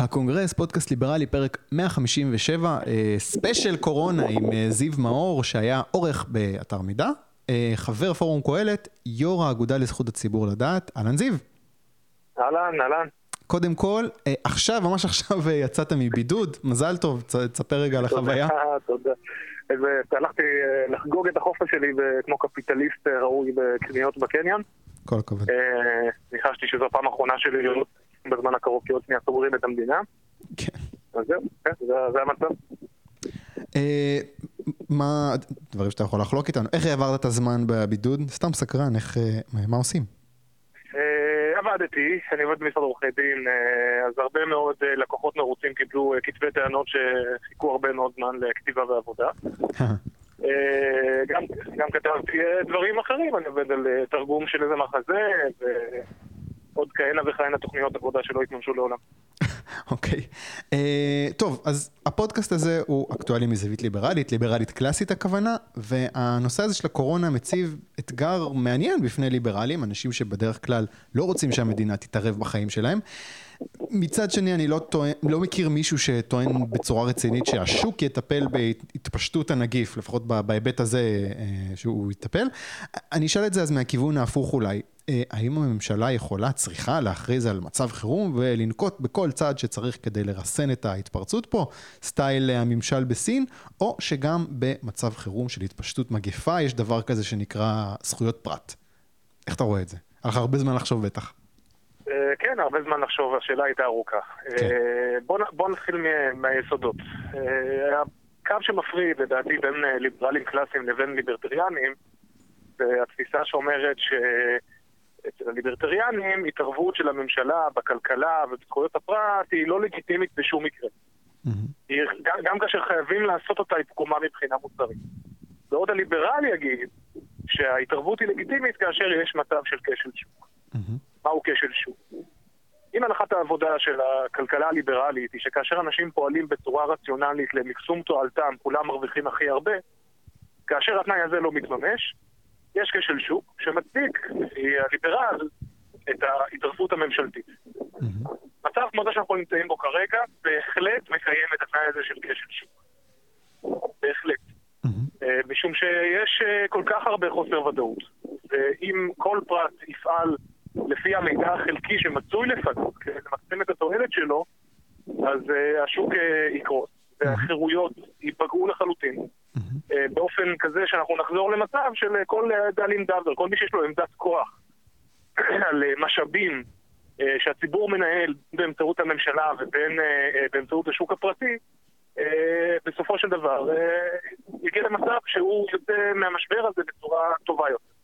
הקונגרס, פודקאסט ליברלי, פרק 157, אה, special קורונה עם אה, זיו מאור, שהיה עורך באתר מידע, אה, חבר פורום קהלת, יו"ר האגודה לזכות הציבור לדעת, אהלן זיו. אהלן, אהלן. קודם כל, עכשיו, ממש עכשיו יצאת מבידוד, מזל טוב, תספר רגע על החוויה. תודה, תודה. הלכתי לחגוג את החופש שלי כמו קפיטליסט ראוי בקניות בקניון. כל הכבוד. ניחשתי שזו הפעם האחרונה שלי לראות בזמן הקרוב, כי עוד שנייה סוגרים את המדינה. כן. אז זהו, כן, זה, המצב. אה, מה, דברים שאתה יכול לחלוק איתנו, איך העברת את הזמן בבידוד? סתם סקרן, איך, אה, מה עושים? אה, עבדתי, אני עובד במשרד עורכי דין, אז הרבה מאוד לקוחות מרוצים קיבלו כתבי טענות שחיכו הרבה מאוד זמן לכתיבה ועבודה. גם, גם כתבתי דברים אחרים, אני עובד על תרגום של איזה מחזה, עוד כהנה וכהנה תוכניות עבודה שלא יתממשו לעולם. אוקיי. אה, טוב, אז הפודקאסט הזה הוא אקטואלי מזווית ליברלית, ליברלית קלאסית הכוונה, והנושא הזה של הקורונה מציב אתגר מעניין בפני ליברלים, אנשים שבדרך כלל לא רוצים שהמדינה תתערב בחיים שלהם. מצד שני, אני לא, טוען, לא מכיר מישהו שטוען בצורה רצינית שהשוק יטפל בהתפשטות הנגיף, לפחות בהיבט הזה אה, שהוא יטפל. אני אשאל את זה אז מהכיוון ההפוך אולי. אה, האם הממשלה יכולה, צריכה להכריז על מצב חירום ולנקוט בכל צעד שצריך כדי לרסן את ההתפרצות פה, סטייל הממשל בסין, או שגם במצב חירום של התפשטות מגפה יש דבר כזה שנקרא זכויות פרט. איך אתה רואה את זה? היה לך הרבה זמן לחשוב בטח. אה, כן, הרבה זמן לחשוב, השאלה הייתה ארוכה. כן. אה, בוא נתחיל מהיסודות. הקו שמפריד, לדעתי, בין ליברלים קלאסיים לבין ליברטריאנים, זה התפיסה שאומרת ש... אצל הליברטריאנים, התערבות של הממשלה בכלכלה ובזכויות הפרט היא לא לגיטימית בשום מקרה. Mm-hmm. גם, גם כאשר חייבים לעשות אותה היא פגומה מבחינה מוסרית. ועוד הליברל יגיד שההתערבות היא לגיטימית כאשר יש מצב של כשל שוק. Mm-hmm. מהו כשל שוק? אם הנחת העבודה של הכלכלה הליברלית היא שכאשר אנשים פועלים בצורה רציונלית למקסום תועלתם, כולם מרוויחים הכי הרבה, כאשר התנאי הזה לא מתממש, יש כשל שוק שמצדיק, לפי הליברל, את ההתערבות הממשלתית. מצב כמו זה שאנחנו נמצאים בו כרגע, בהחלט מקיים את התנאי הזה של כשל שוק. בהחלט. אה, משום שיש אה, כל כך הרבה חוסר ודאות, ואם כל פרט יפעל לפי המידע החלקי שמצוי לפניו, כדי למקסם את התועלת שלו, אז uh, השוק uh, יקרוס, והחירויות ייפגעו לחלוטין. אה, באופן כזה שאנחנו נחזור למצב של אה, כל אה, דאלין דאבר, כל מי שיש לו עמדת כוח על משאבים שהציבור מנהל באמצעות הממשלה ובין באמצעות השוק הפרטי, בסופו של דבר יגיע למצב שהוא יוצא מהמשבר הזה בצורה טובה יותר.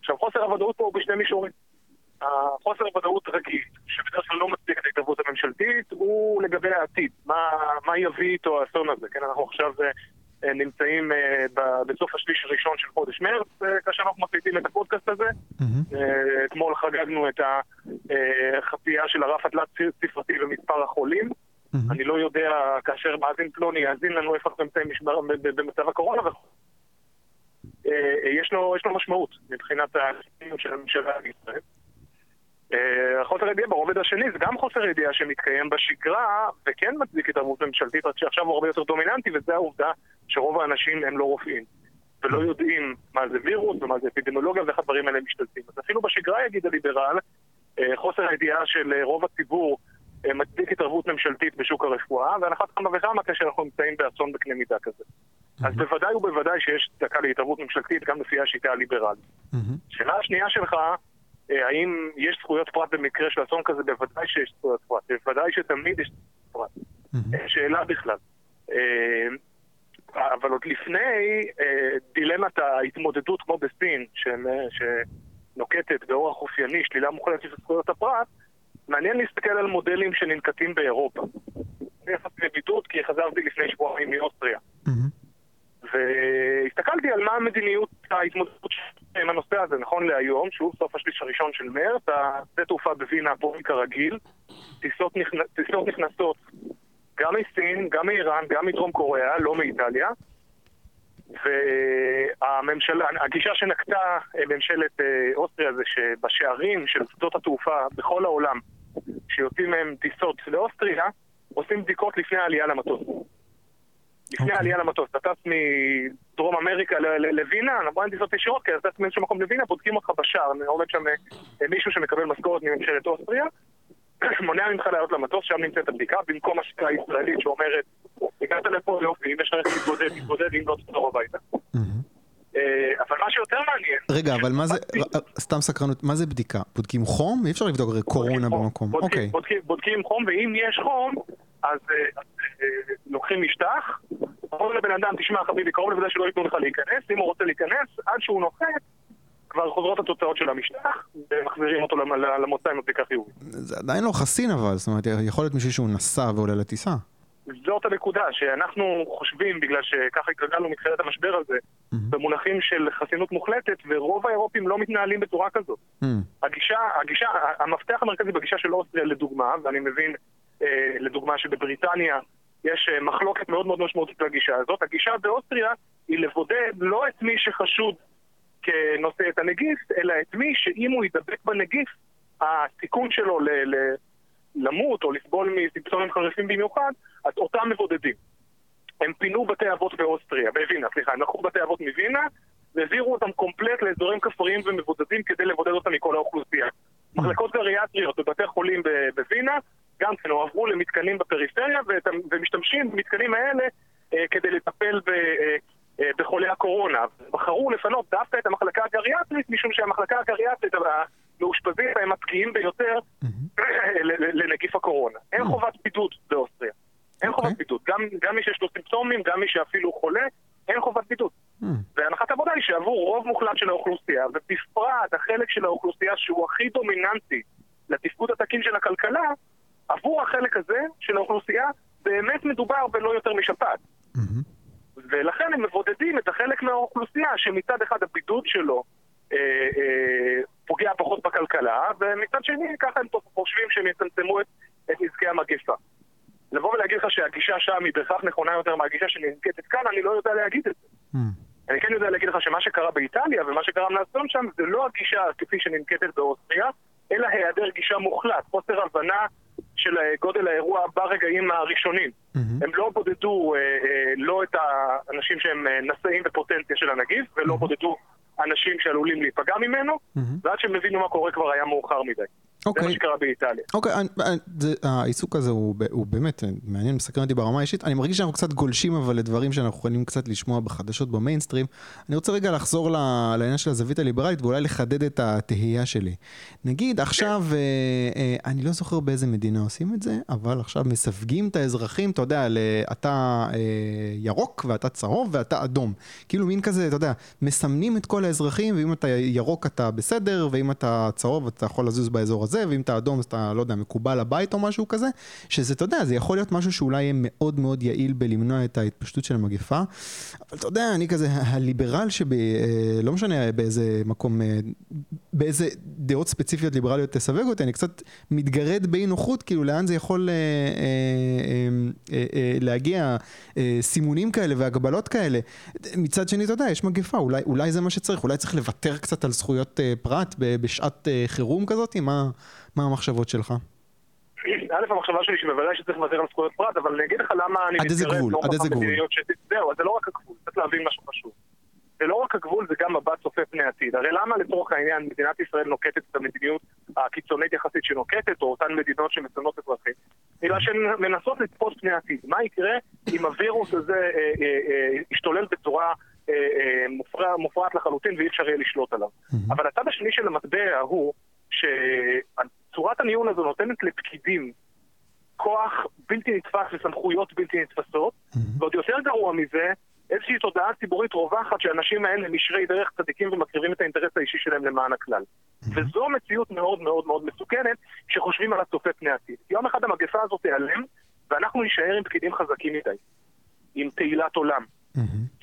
עכשיו, חוסר הוודאות פה הוא בשני מישורים. החוסר הוודאות רגיל, שבדרך כלל לא מצדיק את ההתערבות הממשלתית, הוא לגבי העתיד. מה, מה יביא איתו האסון הזה? כן, אנחנו עכשיו אה, נמצאים אה, בסוף השליש הראשון של חודש מרץ, אה, כאשר אנחנו מקליטים את הפודקאסט הזה. אתמול חגגנו את החצייה של הרף התלת-ספרתי במספר החולים. אני לא יודע, כאשר מאזין פלוני יאזין לנו איפה אנחנו נמצאים במצב הקורונה יש לו, יש לו משמעות מבחינת הסיום של הממשלה בישראל. חוסר ידיעה ברובד השני זה גם חוסר ידיעה שמתקיים בשגרה וכן מצדיק התערבות ממשלתית, רק שעכשיו הוא הרבה יותר דומיננטי וזה העובדה שרוב האנשים הם לא רופאים ולא יודעים מה זה וירוס ומה זה אפידמיולוגיה ואיך הדברים האלה משתלטים. אז אפילו בשגרה יגיד הליברל, אה, חוסר הידיעה של אה, רוב הציבור אה, מצדיק התערבות ממשלתית בשוק הרפואה, והנחת כמה וכמה כאשר אנחנו נמצאים באסון בקנה מידה כזה. אז בוודאי ובוודאי שיש דקה להתערבות ממשלתית גם לפי השיטה הליברלית. שאלה השנייה שלך, האם יש זכויות פרט במקרה של אסון כזה? בוודאי שיש זכויות פרט, בוודאי שתמיד יש זכויות פרט. שאלה בכלל. אבל עוד לפני אה, דילמת ההתמודדות כמו בסין, שנוקטת באורח אופייני שלילה מוחלטת של זכויות הפרט, מעניין להסתכל על מודלים שננקטים באירופה. אני נכנסתי לבידוד כי חזרתי לפני שבועיים מאוסטריה. והסתכלתי על מה המדיניות ההתמודדות עם הנושא הזה, נכון להיום, שוב, סוף השליש הראשון של מרץ, השדה תעופה בווינה פועל כרגיל, טיסות, נכנ... טיסות נכנסות גם מסין, גם מאיראן, גם מדרום קוריאה, לא מאיטליה. והממשלה, הגישה שנקטה אה, ממשלת אה, אוסטריה זה שבשערים של שדות התעופה בכל העולם שיוצאים מהם טיסות לאוסטריה, עושים בדיקות לפני העלייה למטוס. לפני אוקיי. העלייה למטוס, אתה טס מדרום אמריקה לווינה, בוא אין טיסות ישירות, כי אתה טס מאיזשהו מקום לווינה, בודקים אותך בשער, עומד שם אה, מישהו שמקבל משכורת מממשלת אוסטריה, מונע ממך לעלות למטוס, שם נמצאת הבדיקה, במקום השקעה ישראלית שאומרת, הגעת לפה, יופי, אם יש לך איך להתבודד, תתבודד, אם לא תחזור הביתה. אה, אבל מה שיותר מעניין... רגע, אבל מה זה, ר- סתם סקרנות, מה זה בדיקה? בודקים חום? אי אפשר לבדוק קורונה. במקום. אוקיי. בודקים חום, ואם יש חום, אז אה, אה, לוקחים משטח, אומרים לבן אדם, תשמע חביבי, קרוב לוודא שלא ייתנו לך להיכנס, אם הוא רוצה להיכנס, עד שהוא נוחת, כבר חוזרות התוצאות של המשטח, ומחזירים אותו למ- למוצא עם הבדיקה חיובית. זה עדיין לא חסין אבל, זאת אומרת, יכול להיות מישהו שהוא נסע ועולה לטיסה. זאת הנקודה, שאנחנו חושבים, בגלל שככה התרגלנו מתחילת המשבר הזה, מהמם. במונחים של חסינות מוחלטת, ורוב האירופים לא מתנהלים בצורה כזאת. מהמם. הגישה, הגישה, המפתח המרכזי בגישה של אוסטריה לדוגמה, ואני מבין לדוגמה שבבריטניה יש אה, מחלוקת מאוד מאוד משמעותית לגישה הזאת, הגישה באוסטריה היא לבודד לא את מי שחשוד כנושא את הנגיף, אלא את מי שאם הוא ידבק בנגיף, הסיכון שלו ל- ל- למות או לסבול מסימפטומים חריפים במיוחד, אז אותם מבודדים. הם פינו בתי אבות באוסטריה, בווינה, סליחה, הם לקחו בתי אבות מווינה והעבירו אותם קומפלט לאזורים כפריים ומבודדים כדי לבודד אותם מכל האוכלוסייה. מחלקות גריאטריות בבתי חולים בווינה גם כן הועברו למתקנים בפריפריה ומשתמשים במתקנים האלה אה, כדי לטפל ב, אה, אה, בחולי הקורונה. בחרו לפנות דווקא את המחלקה הגריאטרית משום שהמחלקה הגריאטרית המאושפזים הם הפגיעים ביותר ל- לנגיף הקורונה. אין חובת בידוד באוסטריה. אין אוקיי. חובת בידוד. גם, גם מי שיש לו סימפטומים, גם מי שאפילו חולה, אין חובת בידוד. מהמם. והנחת העבודה היא שעבור רוב מוחלט של האוכלוסייה, ובפרט החלק של האוכלוסייה שהוא הכי דומיננטי לתפקוד התקין של הכלכלה, עבור החלק הזה של האוכלוסייה באמת מדובר בלא יותר משפעת. מהמם. ולכן הם מבודדים את החלק מהאוכלוסייה שמצד אחד הבידוד שלו אה, אה, פוגע פחות בכלכלה, ומצד שני ככה הם חושבים שהם יצמצמו את, את נזקי המגפה. לבוא ולהגיד לך שהגישה שם היא בהכרח נכונה יותר מהגישה שננקטת כאן, אני לא יודע להגיד את זה. מהמם. אני כן יודע להגיד לך שמה שקרה באיטליה ומה שגרם לאסון שם זה לא הגישה כפי שננקטת באוסטריה, אלא היעדר גישה מוחלט, חוסר הבנה של אה, גודל האירוע ברגעים הראשונים. מהמם. הם לא בודדו אה, אה, לא את האנשים שהם אה, נשאים בפוטנציה של הנגיף, ולא בודדו אנשים שעלולים להיפגע ממנו, מהמם. ועד שהם הבינו מה קורה כבר היה מאוחר מדי. זה מה אוקיי. שקרה באיטליה. אוקיי, אני- אני- זה- העיסוק הזה הוא, הוא באמת מעניין, מסקרן אותי ברמה האישית. אני מרגיש שאנחנו קצת גולשים אבל לדברים שאנחנו יכולים קצת לשמוע בחדשות במיינסטרים. אני רוצה רגע לחזור ל- לעניין של הזווית הליברלית ואולי לחדד את התהייה שלי. נגיד עכשיו, אה, אה, אני לא זוכר באיזה מדינה עושים את זה, אבל עכשיו מסווגים את האזרחים, אתה יודע, אתה אה, ירוק ואתה צהוב ואתה אדום. כאילו מין כזה, אתה יודע, מסמנים את כל האזרחים, ואם אתה ירוק אתה בסדר, ואם אתה צהוב אתה יכול לזוז באזור הזה, ואם אתה אדום אז אתה, לא יודע, מקובל לבית או משהו כזה, שזה, אתה יודע, זה יכול להיות משהו שאולי יהיה מאוד מאוד יעיל בלמנוע את ההתפשטות של המגפה, אבל אתה יודע, אני כזה הליברל שבי, אה, לא משנה באיזה מקום, אה, באיזה דעות ספציפיות ליברליות תסווג אותי, אני קצת מתגרד באי נוחות, כאילו לאן זה יכול אה, להגיע, סימונים כאלה והגבלות כאלה. מצד שני, אתה יודע, יש מגפה, אולי, אולי זה מה שצריך, אולי צריך לוותר קצת על זכויות פרט בשעת חירום כזאת, מה, מה המחשבות שלך? א', המחשבה שלי שבוודאי שצריך לוותר על זכויות פרט, אבל אני אגיד לך למה אני עד איזה מתקרב? נוכח עד איזה גבול? המדיניות ש- זהו, זה לא רק הגבול, צריך להבין משהו חשוב. זה לא רק הגבול, זה גם מבט צופה פני עתיד. הרי למה לצורך העניין מדינת ישראל נוקטת את המדיניות הקיצונית יחסית שנוקטת, או אותן מדינות שמסמנות אזרחים? בגלל שהן מנסות לצפות פני עתיד. מה יקרה אם הווירוס הזה אה, אה, אה, ישתולל בצורה מופרע- מופרעת לחלוטין ואי אפשר יהיה לשלוט עליו? אבל הצד השני של המטבע הוא שצורת הניהול הזו נותנת לפקידים כוח בלתי נתפס וסמכויות בלתי נתפסות, ועוד יותר גרוע מזה, איזושהי תודעה ציבורית רווחת שהאנשים האלה הם ישרי דרך צדיקים ומקריבים את האינטרס האישי שלהם למען הכלל. וזו מציאות מאוד מאוד מאוד מסוכנת כשחושבים על הצופה פני עתיד. יום אחד המגפה הזאת תיעלם, ואנחנו נישאר עם פקידים חזקים מדי, עם תהילת עולם.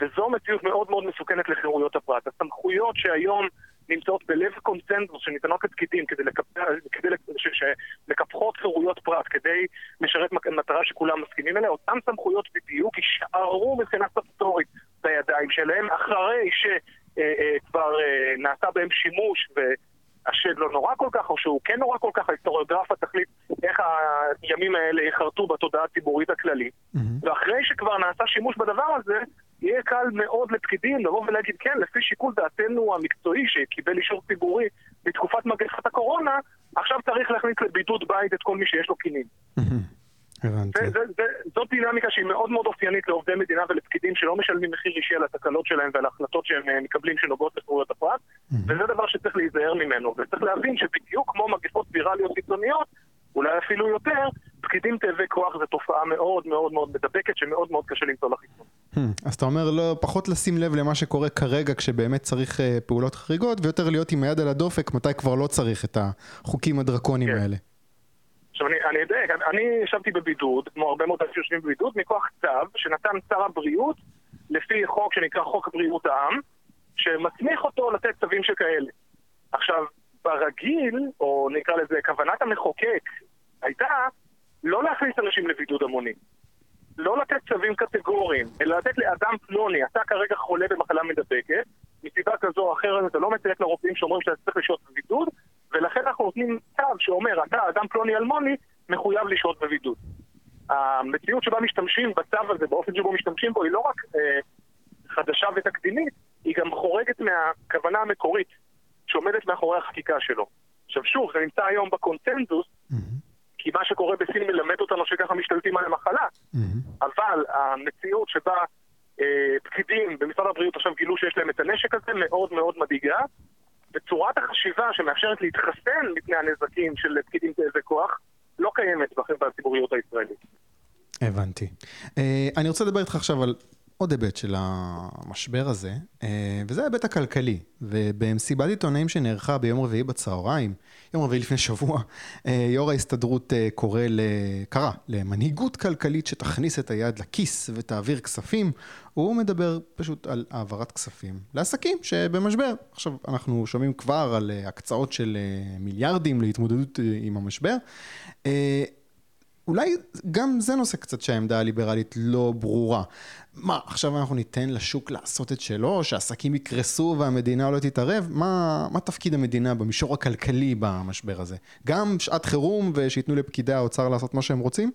וזו מציאות מאוד מאוד מסוכנת לחירויות הפרט. הסמכויות שהיום נמצאות בלב קונצנזוס שניתנות לפקידים כדי, לקפ... כדי לק- ש... שמקפחות חירויות פרט, כדי לשרת מטרה שכולם מסכימים אליה, אותן סמכויות בדיוק יישארו מבחינה סטטוטורית בידיים שלהם, אחרי שכבר נעשה בהם שימוש והשד לא נורא כל כך, או שהוא כן נורא כל כך, ההיסטוריוגרפה תחליט איך הימים האלה יחרטו בתודעה הציבורית הכללית. Mm-hmm. ואחרי שכבר נעשה שימוש בדבר הזה, יהיה קל מאוד לפקידים לבוא ולהגיד, כן, לפי שיקול דעתנו המקצועי שקיבל אישור ציבורי בתקופת מגפת הקורונה, עכשיו צריך להכניס לבידוד בית את כל מי שיש לו קינים. הבנתי. זאת דינמיקה שהיא מאוד מאוד אופיינית לעובדי מדינה ולפקידים שלא משלמים מחיר אישי על התקלות שלהם ועל ההחלטות שהם אה, מקבלים שנוגעות לחירויות הפרט, וזה דבר שצריך להיזהר ממנו, וצריך להבין שבדיוק כמו מגפות ויראליות קיצוניות, אולי אפילו יותר, פקידים תאבי כוח זה תופעה מאוד מאוד מאוד מדבקת שמאוד מאוד קשה למצוא לה חיסון. אז אתה אומר לא, פחות לשים לב למה שקורה כרגע כשבאמת צריך uh, פעולות חריגות, ויותר להיות עם היד על הדופק מתי כבר לא צריך את החוקים הדרקוניים כן. האלה. עכשיו אני, אני יודע, אני ישבתי בבידוד, כמו הרבה מאוד אנשים שיושבים בבידוד, מכוח צו שנתן שר הבריאות לפי חוק שנקרא חוק בריאות העם, שמסמיך אותו לתת צווים שכאלה. עכשיו, ברגיל, או נקרא לזה כוונת המחוקק, הייתה לא להכניס אנשים לבידוד המוני. לא לתת צווים קטגוריים, אלא לתת לאדם פלוני, אתה כרגע חולה במחלה מדבקת, מסיבה כזו או אחרת אתה לא מציית לרופאים שאומרים שאתה צריך לשהות בבידוד, ולכן אנחנו נותנים צו שאומר, אתה, אדם פלוני אלמוני, מחויב לשהות בבידוד. המציאות שבה משתמשים בצו הזה, באופן שבו משתמשים בו, היא לא רק אה, חדשה ותקדימית, היא גם חורגת מהכוונה המקורית שעומדת מאחורי החקיקה שלו. עכשיו שוב, זה נמצא היום בקונצנזוס, mm-hmm. כי מה שקורה בסין מלמד אותנו שככה משתלטים על המחלה, mm-hmm. אבל המציאות שבה אה, פקידים במשרד הבריאות עכשיו גילו שיש להם את הנשק הזה מאוד מאוד מדאיגה, וצורת החשיבה שמאפשרת להתחסן מפני הנזקים של פקידים תאבי כוח לא קיימת בחברה הציבוריות הישראלית. הבנתי. אה, אני רוצה לדבר איתך עכשיו על עוד היבט של המשבר הזה, אה, וזה ההיבט הכלכלי. ובמסיבת עיתונאים שנערכה ביום רביעי בצהריים, יום רביעי לפני שבוע, אה, יו"ר ההסתדרות אה, קורא, קרא למנהיגות כלכלית שתכניס את היד לכיס ותעביר כספים. הוא מדבר פשוט על העברת כספים לעסקים שבמשבר. עכשיו, אנחנו שומעים כבר על הקצאות של מיליארדים להתמודדות עם המשבר. אולי גם זה נושא קצת שהעמדה הליברלית לא ברורה. מה, עכשיו אנחנו ניתן לשוק לעשות את שלו, שהעסקים יקרסו והמדינה לא תתערב? מה, מה תפקיד המדינה במישור הכלכלי במשבר הזה? גם שעת חירום ושייתנו לפקידי האוצר לעשות מה שהם רוצים?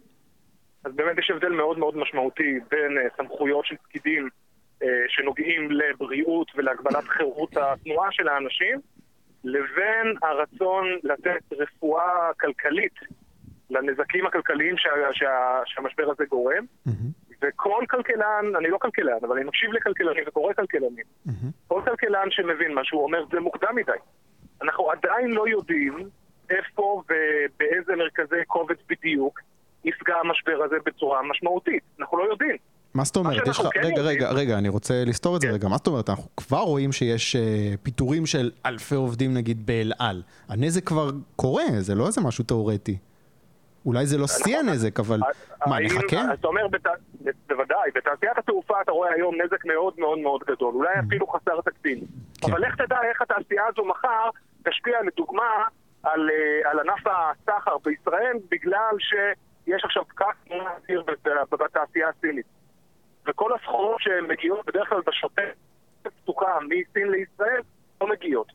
אז באמת יש הבדל מאוד מאוד משמעותי בין uh, סמכויות של פקידים uh, שנוגעים לבריאות ולהגבלת חירות התנועה של האנשים, לבין הרצון לתת רפואה כלכלית לנזקים הכלכליים שה, שה, שהמשבר הזה גורם. Mm-hmm. וכל כלכלן, אני לא כלכלן, אבל אני מקשיב לכלכלנים וקורא כלכלנים, mm-hmm. כל כלכלן שמבין משהו אומר, זה מוקדם מדי. אנחנו עדיין לא יודעים איפה ובאיזה מרכזי קובץ בדיוק יפגע המשבר הזה בצורה משמעותית. אנחנו לא יודעים. מה זאת אומרת? יש לך... כן רגע, רגע, רגע, אני רוצה לסתור את זה כן. רגע. מה זאת אומרת? אנחנו כבר רואים שיש uh, פיטורים של אלפי עובדים נגיד באל על. הנזק כבר קורה, זה לא איזה משהו תאורטי. אולי זה לא שיא הנזק, אבל מה, נחכה? אתה אומר, בוודאי, בתעשיית התעופה אתה רואה היום נזק מאוד מאוד מאוד גדול, אולי mm-hmm. אפילו חסר תקדים. כן. אבל לך תדע איך התעשייה הזו מחר תשפיע לדוגמה על, אה, ענף הסחר בישראל, בגלל שיש עכשיו פקק אדיר בתעשייה הסינית. וכל הסחורות שמגיעות בדרך כלל בשוטף פתוחה מסין לישראל לא מגיעות.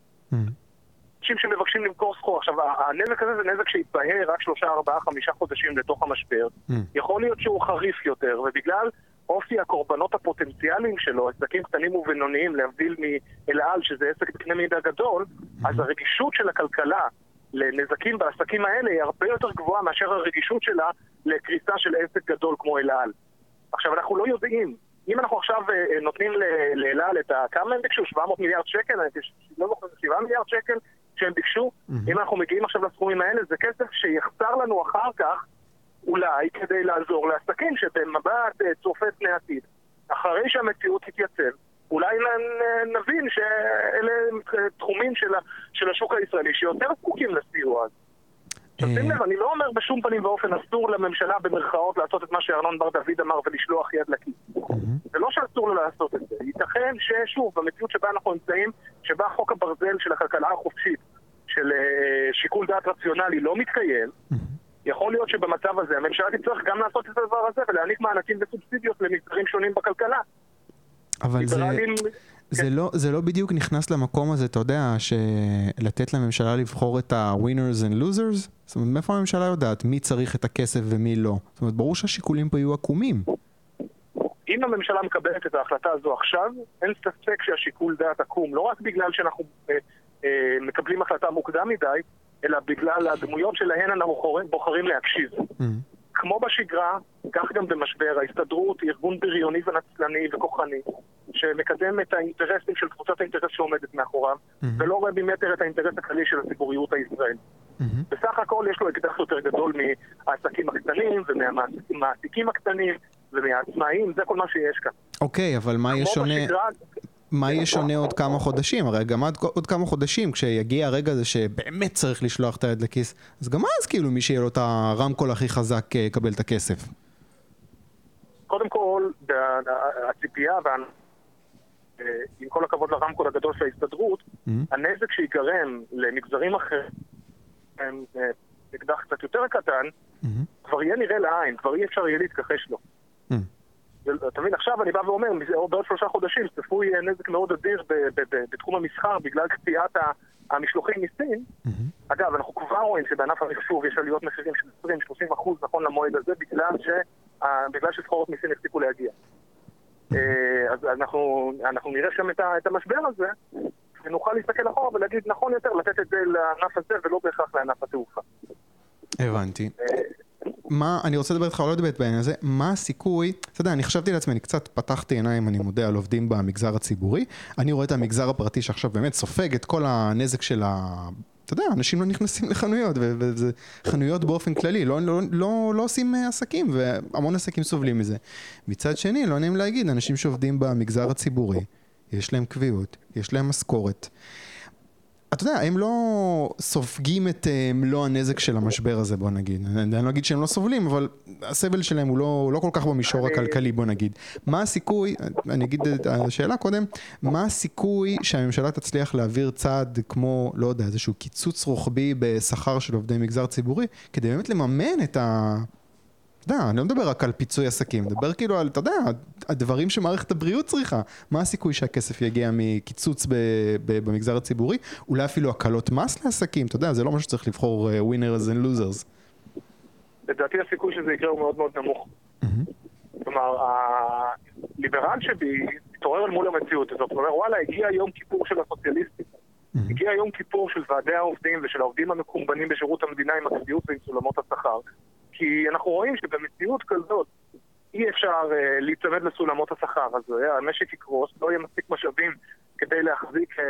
אנשים שמבקשים למכור סחור. עכשיו, הנזק הזה זה נזק שהתבהר רק שלושה, ארבעה, חמישה חודשים לתוך המשבר. Mm. יכול להיות שהוא חריף יותר, ובגלל אופי הקורבנות הפוטנציאליים שלו, עסקים קטנים ובינוניים, להבדיל מאל על, שזה עסק בקנה מידה גדול, mm-hmm. אז הרגישות של הכלכלה לנזקים בעסקים האלה היא הרבה יותר גבוהה מאשר הרגישות שלה לקריסה של עסק גדול כמו אל על. עכשיו, אנחנו לא יודעים. אם אנחנו עכשיו אה, נותנים לאל על את ה... כמה הם ביקשו? 700 מיליארד שקל? אני לא זוכר, 7 מיליארד שקל שהם ביקשו. Mm-hmm. אם אנחנו מגיעים עכשיו לסכומים האלה, זה כסף שיחסר לנו אחר כך, אולי כדי לעזור לעסקים שבמבט אה, צופה פני עתיד, אחרי שהמציאות תתייצב, אולי נבין שאלה תחומים של, של השוק הישראלי שיותר זקוקים לסיוע הזה. שים אה. לב, אני לא אומר בשום פנים ואופן אסור לממשלה במרכאות לעשות את מה שארנון בר דוד אמר ולשלוח יד לכיס. זה לא שאסור לו לעשות את זה. ייתכן ששוב, במציאות שבה אנחנו נמצאים, שבה חוק הברזל של הכלכלה החופשית, של שיקול דעת רציונלי לא מתקיים, יכול להיות שבמצב הזה הממשלה תצטרך גם לעשות את הדבר הזה ולהעניק מענקים וסובסידיות למגזרים שונים בכלכלה. אבל זה... זה, כן. לא, זה לא בדיוק נכנס למקום הזה, אתה יודע, לתת לממשלה לבחור את ה-winners and losers? זאת אומרת, מאיפה הממשלה יודעת מי צריך את הכסף ומי לא? זאת אומרת, ברור שהשיקולים פה יהיו עקומים. אם הממשלה מקבלת את ההחלטה הזו עכשיו, אין ספק שהשיקול דעת עקום, לא רק בגלל שאנחנו אה, אה, מקבלים החלטה מוקדם מדי, אלא בגלל הדמויות שלהן אנחנו בוחרים להקשיב. Mm-hmm. כמו בשגרה, כך גם במשבר, ההסתדרות היא ארגון בריוני ונצלני וכוחני, שמקדם את האינטרסים של קבוצת האינטרס שעומדת מאחוריו, mm-hmm. ולא רואה ממטר את האינטרס הכללי של הציבוריות הישראלית. Mm-hmm. בסך הכל יש לו אקדח יותר גדול מהעסקים הקטנים ומהמעסיקים הקטנים ומהעצמאים, זה כל מה שיש כאן. אוקיי, אבל מה יהיה שונה... בשגרה, מה יהיה שונה עוד כמה חודשים? הרי גם עד, עוד כמה חודשים, כשיגיע הרגע הזה שבאמת צריך לשלוח את היד לכיס, אז גם אז כאילו מי שיהיה לו את הרמקול הכי חזק אה, יקבל את הכסף. קודם כל, הציפייה, אה, עם כל הכבוד לרמקול הגדול של ההסתדרות, mm-hmm. הנזק שיגרם למגזרים אחרים, אה, אקדח קצת יותר קטן, mm-hmm. כבר יהיה נראה לעין, כבר אי אפשר יהיה להתכחש לו. אתה מבין, עכשיו אני בא ואומר, בעוד שלושה חודשים צפוי אה, נזק מאוד אדיר בתחום המסחר בגלל קטיעת המשלוחים מסין. אגב, אנחנו כבר רואים שבענף המחשוב יש עליות מחירים של 20-30 אחוז נכון למועד הזה בגלל, ש, בגלל שסחורות מסין הפסיקו להגיע. אה, אז אנחנו, אנחנו נראה שם את המשבר הזה, ונוכל להסתכל אחורה ולהגיד נכון יותר לתת את זה לענף הזה ולא בהכרח לענף התעופה. הבנתי. אה, מה, אני רוצה לדבר איתך על עוד היבט בעניין הזה, מה הסיכוי, אתה יודע, אני חשבתי לעצמי, אני קצת פתחתי עיניים, אני מודה, על עובדים במגזר הציבורי, אני רואה את המגזר הפרטי שעכשיו באמת סופג את כל הנזק של ה... אתה יודע, אנשים לא נכנסים לחנויות, וזה חנויות באופן כללי, לא, לא, לא, לא עושים עסקים, והמון עסקים סובלים מזה. מצד שני, לא נעים להגיד, אנשים שעובדים במגזר הציבורי, יש להם קביעות, יש להם משכורת. אתה יודע, הם לא סופגים את uh, מלוא הנזק של המשבר הזה, בוא נגיד. אני לא אגיד שהם לא סובלים, אבל הסבל שלהם הוא לא, לא כל כך במישור הכלכלי, בוא נגיד. מה הסיכוי, אני אגיד את השאלה קודם, מה הסיכוי שהממשלה תצליח להעביר צעד כמו, לא יודע, איזשהו קיצוץ רוחבי בשכר של עובדי מגזר ציבורי, כדי באמת לממן את ה... אתה יודע, אני לא מדבר רק על פיצוי עסקים, מדבר כאילו על, אתה יודע, הדברים שמערכת הבריאות צריכה. מה הסיכוי שהכסף יגיע מקיצוץ ב, ב, במגזר הציבורי? אולי אפילו הקלות מס לעסקים, אתה יודע, זה לא משהו שצריך לבחור winners and losers. לדעתי הסיכוי שזה יקרה הוא מאוד מאוד נמוך. כלומר, הליברל שבי מתעורר מול המציאות הזאת, הוא אומר, וואלה, הגיע יום כיפור של הסוציאליסטים. הגיע יום כיפור של ועדי העובדים ושל העובדים המקומבנים בשירות המדינה עם הקביעות ועם סולמות השכר. כי אנחנו רואים שבמציאות כזאת אי אפשר uh, להיצמד לסולמות השכר הזה, המשק יקרוס, לא יהיה מספיק משאבים כדי להחזיק uh,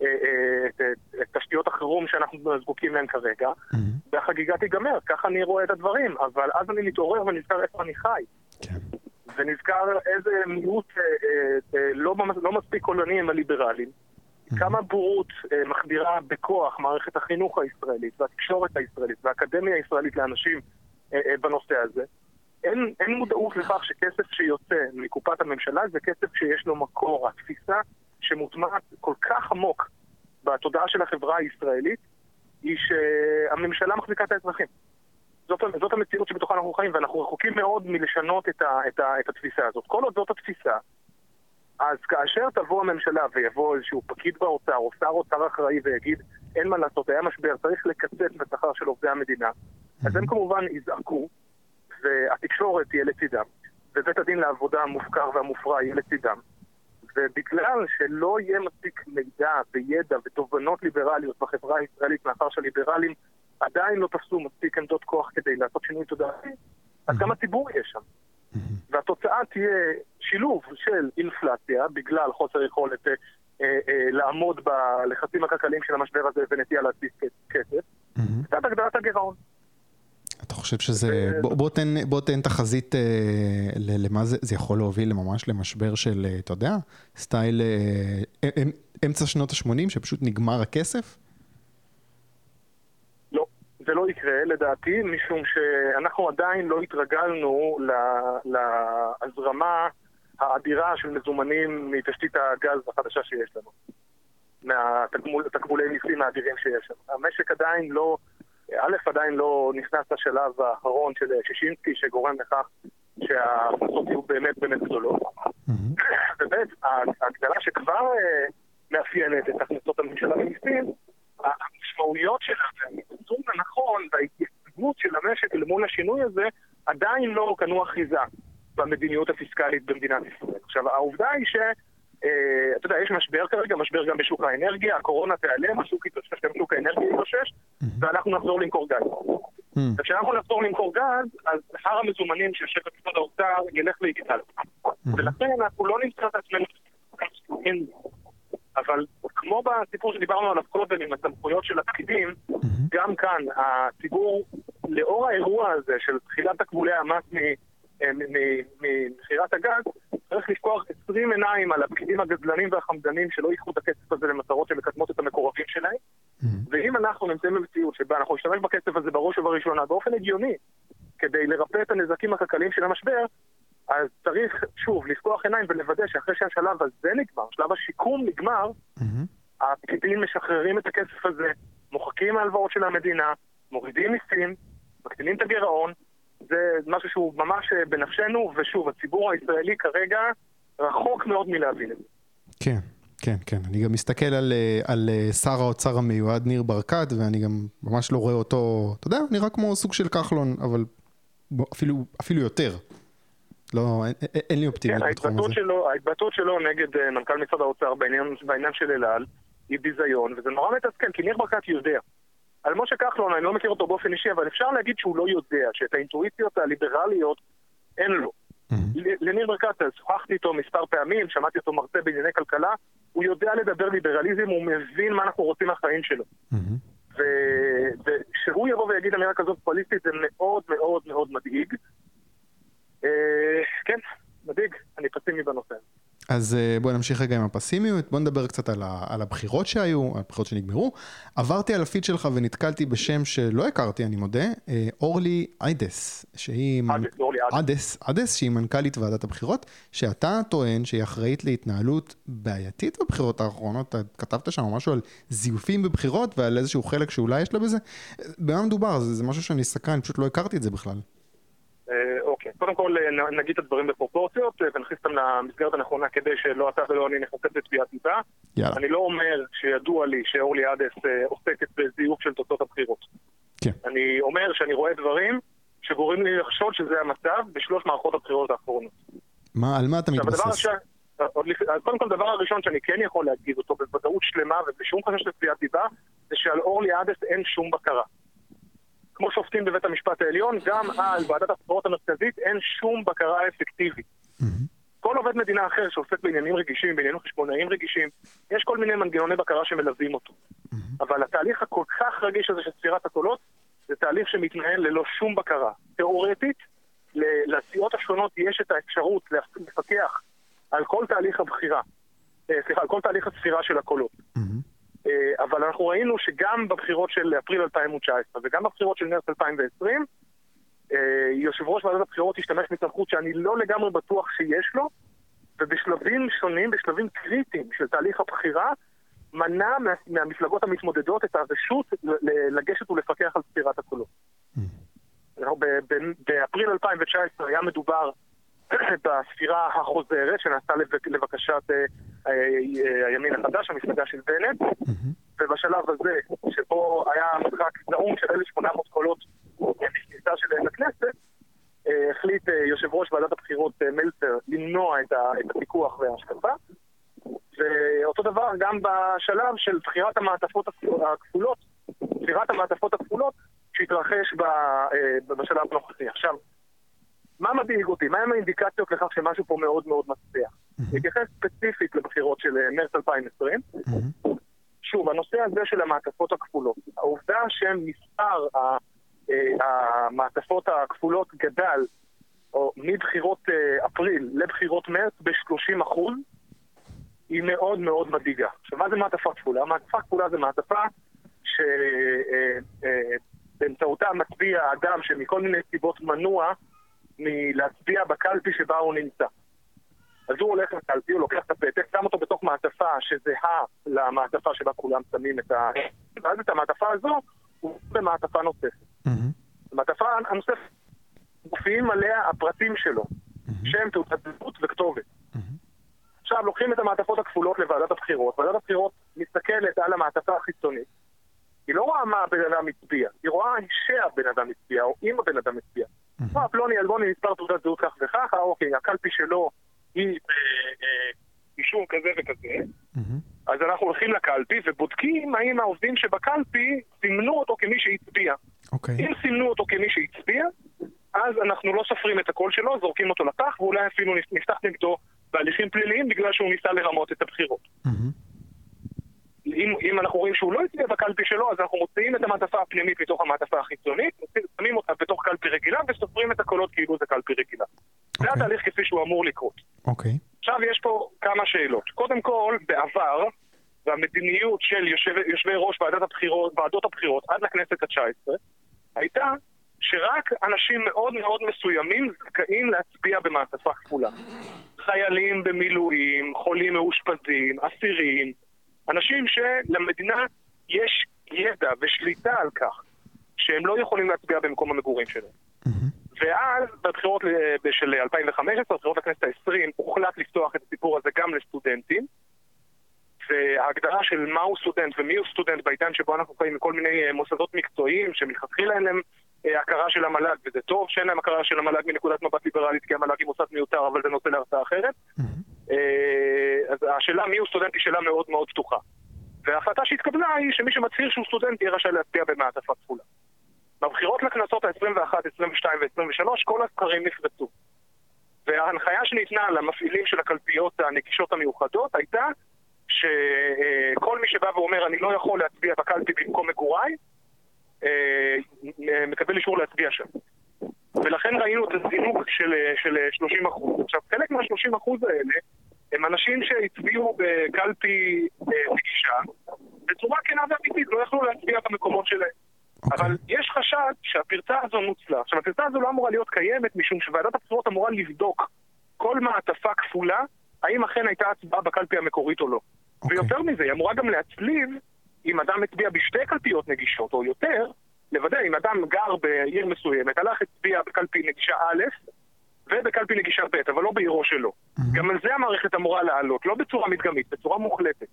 uh, uh, את, תשתיות החירום שאנחנו זקוקים להן כרגע, mm-hmm. והחגיגה תיגמר, ככה אני רואה את הדברים, אבל אז אני מתעורר ונזכר איפה אני חי. כן. ונזכר איזה מיעוט uh, uh, uh, לא, לא מספיק קולני הם הליברלים. Mm-hmm. כמה בורות uh, מחדירה בכוח מערכת החינוך הישראלית והתקשורת הישראלית והאקדמיה הישראלית לאנשים אה, אה, בנושא הזה. אין, אין מודעות לכך שכסף שיוצא מקופת הממשלה זה כסף שיש לו מקור. התפיסה שמוטמעת כל כך עמוק בתודעה של החברה הישראלית היא שהממשלה מחזיקה את האזרחים. זאת, זאת המציאות שבתוכה אנחנו חיים, ואנחנו רחוקים מאוד מלשנות את, ה, את, ה, את התפיסה הזאת. כל עוד זאת התפיסה, אז כאשר תבוא הממשלה ויבוא איזשהו פקיד באוצר או שר אוצר אחראי ויגיד אין מה לעשות, היה משבר, צריך לקצץ בשכר של עובדי המדינה, אז הם כמובן יזעקו, והתקשורת תהיה לצידם, ובית הדין לעבודה המופקר והמופרע יהיה לצידם. ובגלל שלא יהיה מספיק מידע וידע ותובנות ליברליות בחברה הישראלית, מאחר שהליברלים עדיין לא תפסו מספיק עמדות כוח כדי לעשות שינוי תודעתי, אז גם הציבור יהיה שם. והתוצאה תהיה שילוב של אינפלציה בגלל חוסר יכולת אה, אה, לעמוד בלחצים הכלכליים של המשבר הזה ונטייה להדפיס כסף, קצת הגדלת הגירעון. אתה חושב שזה... בוא, בוא, תן, בוא תן תחזית אה, למה זה, זה יכול להוביל ממש למשבר של, אה, אתה יודע, סטייל אה, אמ, אמצע שנות ה-80, שפשוט נגמר הכסף? לא, זה לא יקרה לדעתי, משום שאנחנו עדיין לא התרגלנו להזרמה האדירה של מזומנים מתשתית הגז החדשה שיש לנו. מהתקבולי מיסים האדירים שיש לנו. המשק עדיין לא... א', עדיין לא נכנס לשלב האחרון של שישינסקי שגורם לכך שההכנסות יהיו באמת באמת גדולות. וב', ההגדלה שכבר אה, מאפיינת את הכנסות הממשלה ממיסים, המשמעויות שלה האיזון הנכון וההתייצבות של המשק אל מול השינוי הזה עדיין לא קנו אחיזה במדיניות הפיסקלית במדינת ישראל. עכשיו, העובדה היא ש... אה, אתה יודע, יש משבר כרגע, משבר גם בשוק האנרגיה, הקורונה תיעלם, השוק יתאושש, גם שוק האנרגיה יתאושש, ואנחנו נחזור למכור גז. וכשאנחנו נחזור למכור גז, אז הר המזומנים שיושב במשרד האוצר ילך ויגדל. ולכן אנחנו לא נמצא את עצמנו אבל כמו בסיפור שדיברנו עליו קודם עם הסמכויות של הפקידים, גם כאן הציבור, לאור האירוע הזה של תחילת תקבולי המס ממכירת הגז, צריך לפקוח 20 עיניים על הפקידים הגזלנים והחמדנים שלא ייקחו את הכסף הזה למטרות שמקדמות את המקורבים שלהם. ואם אנחנו נמצאים במציאות שבה אנחנו נשתמש בכסף הזה בראש ובראשונה באופן הגיוני, כדי לרפא את הנזקים הכלכליים של המשבר, אז צריך, שוב, לפקוח עיניים ולוודא שאחרי שהשלב הזה נגמר, שלב השיקום נגמר, הפקידים משחררים את הכסף הזה, מוחקים מהלוואות של המדינה, מורידים מיסים, מקטינים את הגירעון, זה משהו שהוא ממש אה, בנפשנו, ושוב, הציבור הישראלי כרגע רחוק מאוד מלהבין את זה. כן. כן, כן. אני גם מסתכל על, אה, על אה, שר האוצר המיועד ניר ברקת, ואני גם ממש לא רואה אותו, אתה יודע, נראה כמו סוג של כחלון, אבל אפילו, אפילו יותר. לא, אין, אין לי אופטימיות כן, בתחום הזה. שלו, ההתבטאות שלו נגד מנכ"ל משרד האוצר בעניין, בעניין של אל על היא ביזיון, וזה נורא מתסכל, כי ניר ברקת יודע על משה כחלון, אני לא מכיר אותו באופן אישי, אבל אפשר להגיד שהוא לא יודע, שאת האינטואיציות הליברליות אין לו. לניר ברקת, שוחחתי איתו מספר פעמים, שמעתי אותו מרצה בענייני כלכלה, הוא יודע לדבר ליברליזם, הוא מבין מה אנחנו רוצים מהחיים שלו. וכשהוא יבוא ויגיד אמירה כזאת פוליטית זה מאוד מאוד מאוד מדאיג. אה, כן, מדאיג, אני פסימי בנושא. אז אה, בואי נמשיך רגע עם הפסימיות, בוא נדבר קצת על, ה, על הבחירות שהיו, הבחירות שנגמרו. עברתי על הפיד שלך ונתקלתי בשם שלא הכרתי, אני מודה, אה, אורלי איידס, שהיא... אדס. אדס, שהיא מנכ"לית ועדת הבחירות, שאתה טוען שהיא אחראית להתנהלות בעייתית בבחירות האחרונות, כתבת שם משהו על זיופים בבחירות ועל איזשהו חלק שאולי יש לה בזה. במה מדובר? זה, זה משהו שאני סקרן, פשוט לא הכרתי את זה בכלל. קודם כל אה, נגיד את הדברים בפרופורציות אה, ונכניס אותם למסגרת הנכונה כדי שלא אתה ולא אני נחוקק לתביעת דיבה. אני לא אומר שידוע לי שאורלי עדס אה, עוסקת בזיוף של תוצאות הבחירות. כן. אני אומר שאני רואה דברים שגורמים לי לחשוד שזה המצב בשלוש מערכות הבחירות האחרונות. מה, על מה אתה מתבסס? קודם כל, הדבר הראשון שאני כן יכול להגיד אותו בוודאות שלמה ובלי שום חשש לתביעת דיבה, זה שעל אורלי עדס אין שום בקרה. כמו שופטים בבית המשפט העליון, גם על ועדת הבחירות המרכזית אין שום בקרה אפקטיבית. כל עובד מדינה אחר שעוסק בעניינים רגישים, בעניינים חשבונאיים רגישים, יש כל מיני מנגנוני בקרה שמלווים אותו. אבל התהליך הכל כך רגיש הזה של ספירת הקולות, זה תהליך שמתנהל ללא שום בקרה. תאורטית, לסיעות השונות יש את האפשרות לפקח על כל תהליך הבחירה, אה, סליחה, על כל תהליך הספירה של הקולות. אה, אבל אנחנו ראינו שגם בבחירות של אפריל 2019 וגם בבחירות של מרץ 2020, אה, יושב ראש ועדת הבחירות השתמש בסמכות שאני לא לגמרי בטוח שיש לו, ובשלבים שונים, בשלבים קריטיים של תהליך הבחירה, מנע מה, מהמפלגות המתמודדות את הרשות לגשת ולפקח על ספירת הקולות. Mm. באפריל 2019 היה מדובר בספירה החוזרת שנעשתה לבקשת אה, אה, הימין החדש, המפלגה של בנט, ובשלב הזה, שבו היה משחק זעום של 1,800 קולות בכניסה שלהם לכנסת, אה, החליט יושב ראש ועדת הבחירות מלצר למנוע את הפיקוח וההשקפה. ואותו דבר גם בשלב של בחירת המעטפות הכפולות, בחירת המעטפות הכפולות שהתרחש בשלב הנוכחי. עכשיו, מה מדאיג אותי? מהם האינדיקציות לכך שמשהו פה מאוד מאוד מצליח? נתייחס ספציפית לבחירות של אה, מרץ 2020. שוב, הנושא הזה של המעטפות הכפולות, העובדה שמספר אה, המעטפות הכפולות גדל, או מבחירות אה, אפריל לבחירות מרץ ב-30 אחוז, היא מאוד מאוד מדאיגה. עכשיו, מה זה מעטפה כפולה? מעטפה כפולה זה מעטפה שבאמצעותה מצביע אדם שמכל מיני סיבות מנוע מלהצביע בקלפי שבה הוא נמצא. אז הוא הולך לקלפי, הוא לוקח את הפתק, שם אותו בתוך מעטפה שזהה למעטפה שבה כולם שמים את ה... ואז את המעטפה הזו הוא במעטפה נוספת. המעטפה הנוספת, מופיעים עליה הפרטים שלו, שם, תעודת זהות וכתובת. עכשיו לוקחים את המעטפות הכפולות לוועדת הבחירות, ועדת הבחירות מסתכלת על המעטפה החיצונית, היא לא רואה מה הבן אדם הצביע, היא רואה שהבן אדם הצביע, או אם הבן אדם הצביע. מה, פלוני אלמוני מספר תעודת זהות כך וכך, אוקיי, הקלפי שלו היא אישור כזה וכזה, אז אנחנו הולכים לקלפי ובודקים האם העובדים שבקלפי סימנו אותו כמי שהצביע. אוקיי. אם סימנו אותו כמי שהצביע, אז אנחנו לא סופרים את הקול שלו, זורקים אותו לפח, ואולי אפילו נפתח נגדו בהליכים פליליים בגלל שהוא ניסה לרמות את הבחירות. אם, אם אנחנו רואים שהוא לא הצביע בקלפי שלו, אז אנחנו מוציאים את המעטפה הפנימית מתוך המעטפה החיצונית, שמים אותה בתוך קלפי רגילה וסופרים את הקולות כאילו זה קלפי רגילה. Okay. זה התהליך כפי שהוא אמור לקרות. אוקיי. Okay. עכשיו יש פה כמה שאלות. קודם כל, בעבר, והמדיניות של יושב, יושבי ראש ועדת הבחירות, ועדות הבחירות עד לכנסת התשע עשרה, הייתה שרק אנשים מאוד מאוד מסוימים זכאים להצביע במעטפה כפולה. חיילים במילואים, חולים מאושפזים, אסירים, אנשים שלמדינה יש ידע ושליטה על כך שהם לא יכולים להצביע במקום המגורים שלהם. ואז בבחירות של 2015, בבחירות לכנסת ה-20, הוחלט לפתוח את הסיפור הזה גם לסטודנטים. וההגדרה של מהו סטודנט ומיהו סטודנט בעידן שבו אנחנו חיים מכל מיני אה, מוסדות מקצועיים שמלכתחילה אין להם אה, הכרה של המל"ג, וזה טוב שאין להם הכרה של המל"ג מנקודת מבט ליברלית, כי המל"ג היא מוסד מיותר, אבל זה נושא להרצאה אחרת. אה, אז השאלה מיהו סטודנט היא שאלה מאוד מאוד פתוחה. וההחלטה שהתקבלה היא שמי שמצהיר שהוא סטודנט יהיה רשאי להצביע במעטפה כפולה. בבחירות לכנסות ה-21, 22 ו-23 כל הסקרים נפרצו. וההנחיה שניתנה למפעילים של הקלפיות הנגישות המיוחדות הייתה שכל מי שבא ואומר אני לא יכול להצביע בקלפי במקום מגוריי, אה, מקבל אישור להצביע שם. ולכן ראינו את הזינוק של, של 30 אחוז. עכשיו, חלק מה-30 אחוז האלה הם אנשים שהצביעו בקלפי אה, נגישה בצורה כנה ואמיתית, לא יכלו להצביע במקומות שלהם. Okay. אוקיי. אבל יש חשד שהפרצה הזו נוצלה. עכשיו, הפרצה הזו לא אמורה להיות קיימת משום שוועדת הבחירות אמורה לבדוק כל מעטפה כפולה, האם אכן הייתה הצבעה בקלפי המקורית או לא. Okay. אוקיי. ויותר מזה, היא אמורה גם להצליב אם אדם הצביע בשתי קלפיות נגישות או יותר, לוודא אם אדם גר בעיר מסוימת, הלך הצביע בקלפי נגישה א' ובקלפי נגישה ב', אבל לא בעירו שלו. Mm-hmm. גם על זה המערכת אמורה לעלות, לא בצורה מדגמית, בצורה מוחלטת.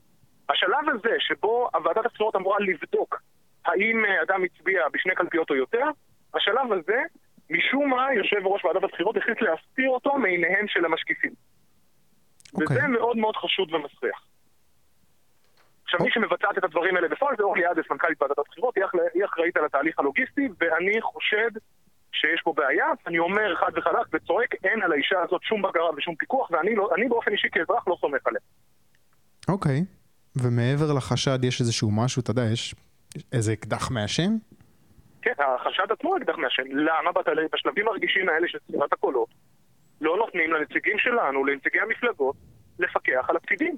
השלב הזה שבו הוועדת הבחירות אמורה לבדוק האם אדם הצביע בשני קלפיות או יותר, השלב הזה, משום מה, יושב ראש ועדת הבחירות החליט להסתיר אותו מעיניהם של המשקיפים. Okay. וזה אוקיי. מאוד מאוד חשוד ומסריח. עכשיו, מי שמבצעת את הדברים האלה בפועל זה אורלי עדס, מנכ"לית ועדת הבחירות, היא אחראית על התהליך הלוגיסטי, ואני חושד שיש פה בעיה, אני אומר חד וחלק וצועק, אין על האישה הזאת שום בקרה ושום פיקוח, ואני לא, באופן אישי כאזרח לא סומך עליה. אוקיי, ומעבר לחשד יש איזשהו משהו, אתה יודע, יש איזה אקדח מעשן? כן, החשד עצמו אקדח מעשן. למה בשלבים הרגישים האלה של ספירת הקולות לא נותנים לנציגים שלנו, לנציגי המפלגות, לפקח על הפקידים?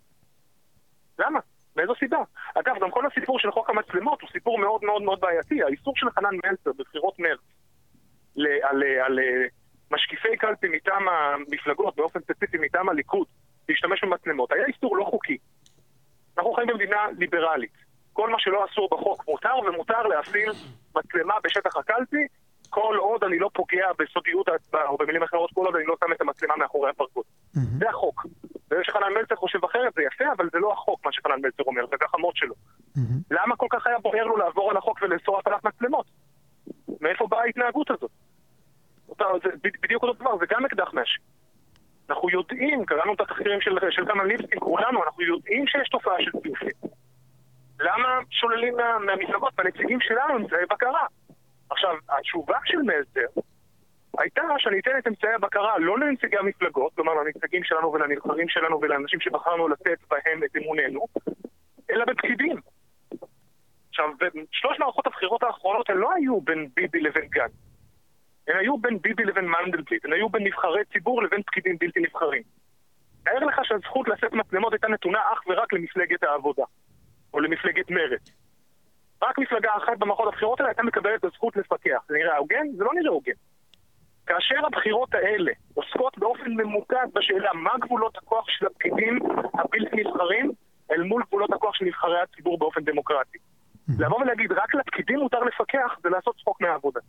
למה? מאיזו סיבה? אגב, גם כל הסיפור של חוק המצלמות הוא סיפור מאוד מאוד מאוד בעייתי. האיסור של חנן מלצר בבחירות מרץ על, על, על משקיפי קלפי מטעם המפלגות, באופן ספציפי מטעם הליכוד, להשתמש במצלמות, היה איסור לא חוקי. אנחנו חיים במדינה ליברלית. כל מה שלא אסור בחוק מותר, ומותר להפעיל מצלמה בשטח הקלפי, כל עוד אני לא פוגע בסודיות ההצבעה, או במילים אחרות, כל עוד אני לא שם את המצלמה מאחורי הפרגוד. Mm-hmm. זה החוק. וזה שחנן מלצר חושב אחרת זה יפה, אבל זה לא החוק מה שחנן מלצר אומר, זה גחמות שלו. למה כל כך היה בוער לו לעבור על החוק ולאסור הפעלת מצלמות? מאיפה באה ההתנהגות הזאת? אותה, זה בדיוק אותו דבר, זה גם אקדח מאש. אנחנו יודעים, קראנו את התחקירים של, של כמה ליבסטין, כולנו, אנחנו יודעים שיש תופעה של פיופים. למה שוללים מה, מהמפלגות, מהנציגים שלנו, אמצעי בקרה? עכשיו, התשובה של מלצר הייתה שאני אתן את אמצעי הבקרה לא לנציגי המפלגות, כלומר לנציגים שלנו ולנבחרים שלנו ולאנשים שבחרנו לתת בהם את אמוננו, אלא בפקידים. עכשיו, שלוש מערכות הבחירות האחרונות הן לא היו בין ביבי לבין גנץ. הן היו בין ביבי לבין מנדלבליט, הן היו בין נבחרי ציבור לבין פקידים בלתי נבחרים. תאר לך שהזכות לשאת מצלמות הייתה נתונה אך ורק למפלגת העבודה, או למפלגת מרצ. רק מפלגה אחת במערכות הבחירות האלה הייתה מקבלת את הזכות לפקח. זה נראה הוגן? זה לא נראה הוגן. כאשר הבחירות האלה עוסקות באופן ממוקד בשאלה מה גבולות הכוח של הפקידים הבלתי נבחרים אל מול גבולות הכוח של נבחרי הציבור באופן דמוקרטי. לבוא ולהגיד רק לפקידים מותר לפקח זה לעשות צחוק מהעבודה.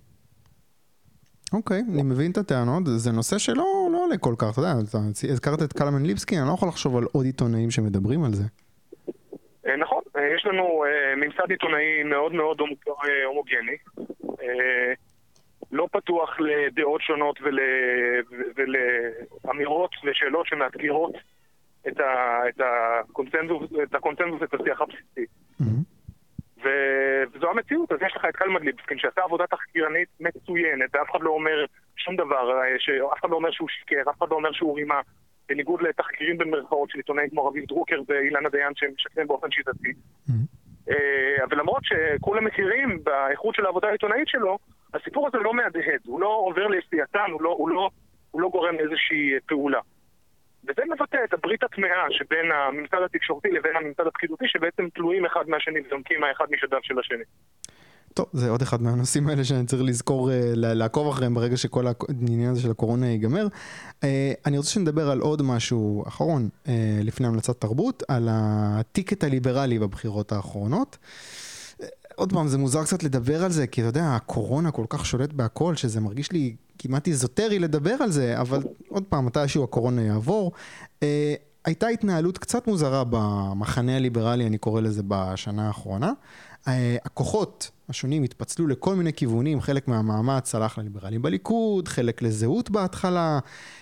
אוקיי, okay, אני מבין את הטענות, זה נושא שלא לא עולה כל כך, אתה יודע, הזכרת את קלמן ליבסקי, אני לא יכול לחשוב על עוד עיתונאים שמדברים על זה. אה, נכון, יש לנו ממסד עיתונאי מאוד מאוד הומוגני, לא פתוח לדעות שונות ול... ולאמירות ושאלות שמאתגרות את, ה... את, הקונצנזוס, את הקונצנזוס, את השיח הבסיסי. Mm-hmm. וזו המציאות, אז יש לך את קלמן ליבסקין שעשה עבודה תחקירנית מצוינת, ואף אחד לא אומר שום דבר, אף אחד לא אומר שהוא שיקר, אף אחד לא אומר שהוא רימה, בניגוד לתחקירים במרכאות של עיתונאים כמו רביב דרוקר ואילנה דיין שהם משקרים באופן שיטתי. Mm-hmm. אבל למרות שכולם מכירים באיכות של העבודה העיתונאית שלו, הסיפור הזה לא מהדהד, הוא לא עובר לעשייתן, הוא לא, הוא, לא, הוא לא גורם לאיזושהי פעולה. וזה מבטא את הברית הטמעה שבין הממסד התקשורתי לבין הממסד הפקידותי, שבעצם תלויים אחד מהשני וזומקים האחד משדיו של השני. טוב, זה עוד אחד מהנושאים האלה שאני צריך לזכור, אה, לעקוב אחריהם ברגע שכל העניין הזה של הקורונה ייגמר. אה, אני רוצה שנדבר על עוד משהו אחרון, אה, לפני המלצת תרבות, על הטיקט הליברלי בבחירות האחרונות. עוד פעם, זה מוזר קצת לדבר על זה, כי אתה יודע, הקורונה כל כך שולט בהכל, שזה מרגיש לי כמעט איזוטרי לדבר על זה, אבל עוד פעם, מתישהו הקורונה יעבור. אה, הייתה התנהלות קצת מוזרה במחנה הליברלי, אני קורא לזה, בשנה האחרונה. אה, הכוחות השונים התפצלו לכל מיני כיוונים, חלק מהמאמץ הלך לליברלים בליכוד, חלק לזהות בהתחלה,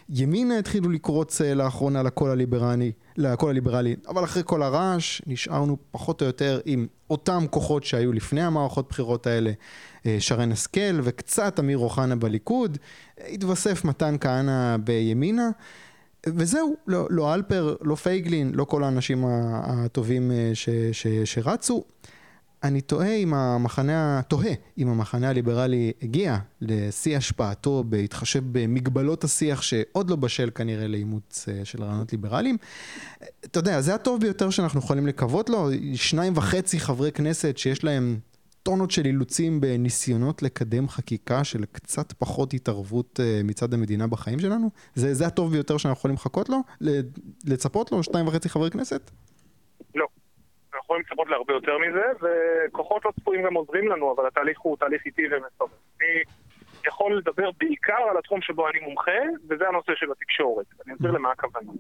ימינה התחילו לקרוץ אה, לאחרונה לקול הליברלי, לקול הליברלי, אבל אחרי כל הרעש נשארנו פחות או יותר עם אותם כוחות שהיו לפני המערכות בחירות האלה, אה, שרן השכל וקצת אמיר אוחנה בליכוד, התווסף מתן כהנא בימינה. וזהו, לא, לא אלפר, לא פייגלין, לא כל האנשים הטובים ש, ש, שרצו. אני תוהה אם המחנה, תוהה אם המחנה הליברלי הגיע לשיא השפעתו בהתחשב במגבלות השיח שעוד לא בשל כנראה לאימוץ אה, של רעיונות ליברליים. אתה יודע, זה הטוב ביותר שאנחנו יכולים לקוות לו, שניים וחצי חברי כנסת שיש להם טונות של אילוצים בניסיונות לקדם חקיקה של קצת פחות התערבות אה, מצד המדינה בחיים שלנו? זה, זה הטוב ביותר שאנחנו יכולים לחכות לו? לצפות לו? שניים וחצי חברי כנסת? יכולים לצפות להרבה יותר מזה, וכוחות לא צפויים גם עוזרים לנו, אבל התהליך הוא תהליך איטי ומסובב. אני יכול לדבר בעיקר על התחום שבו אני מומחה, וזה הנושא של התקשורת. אני אסביר למה הכוונה.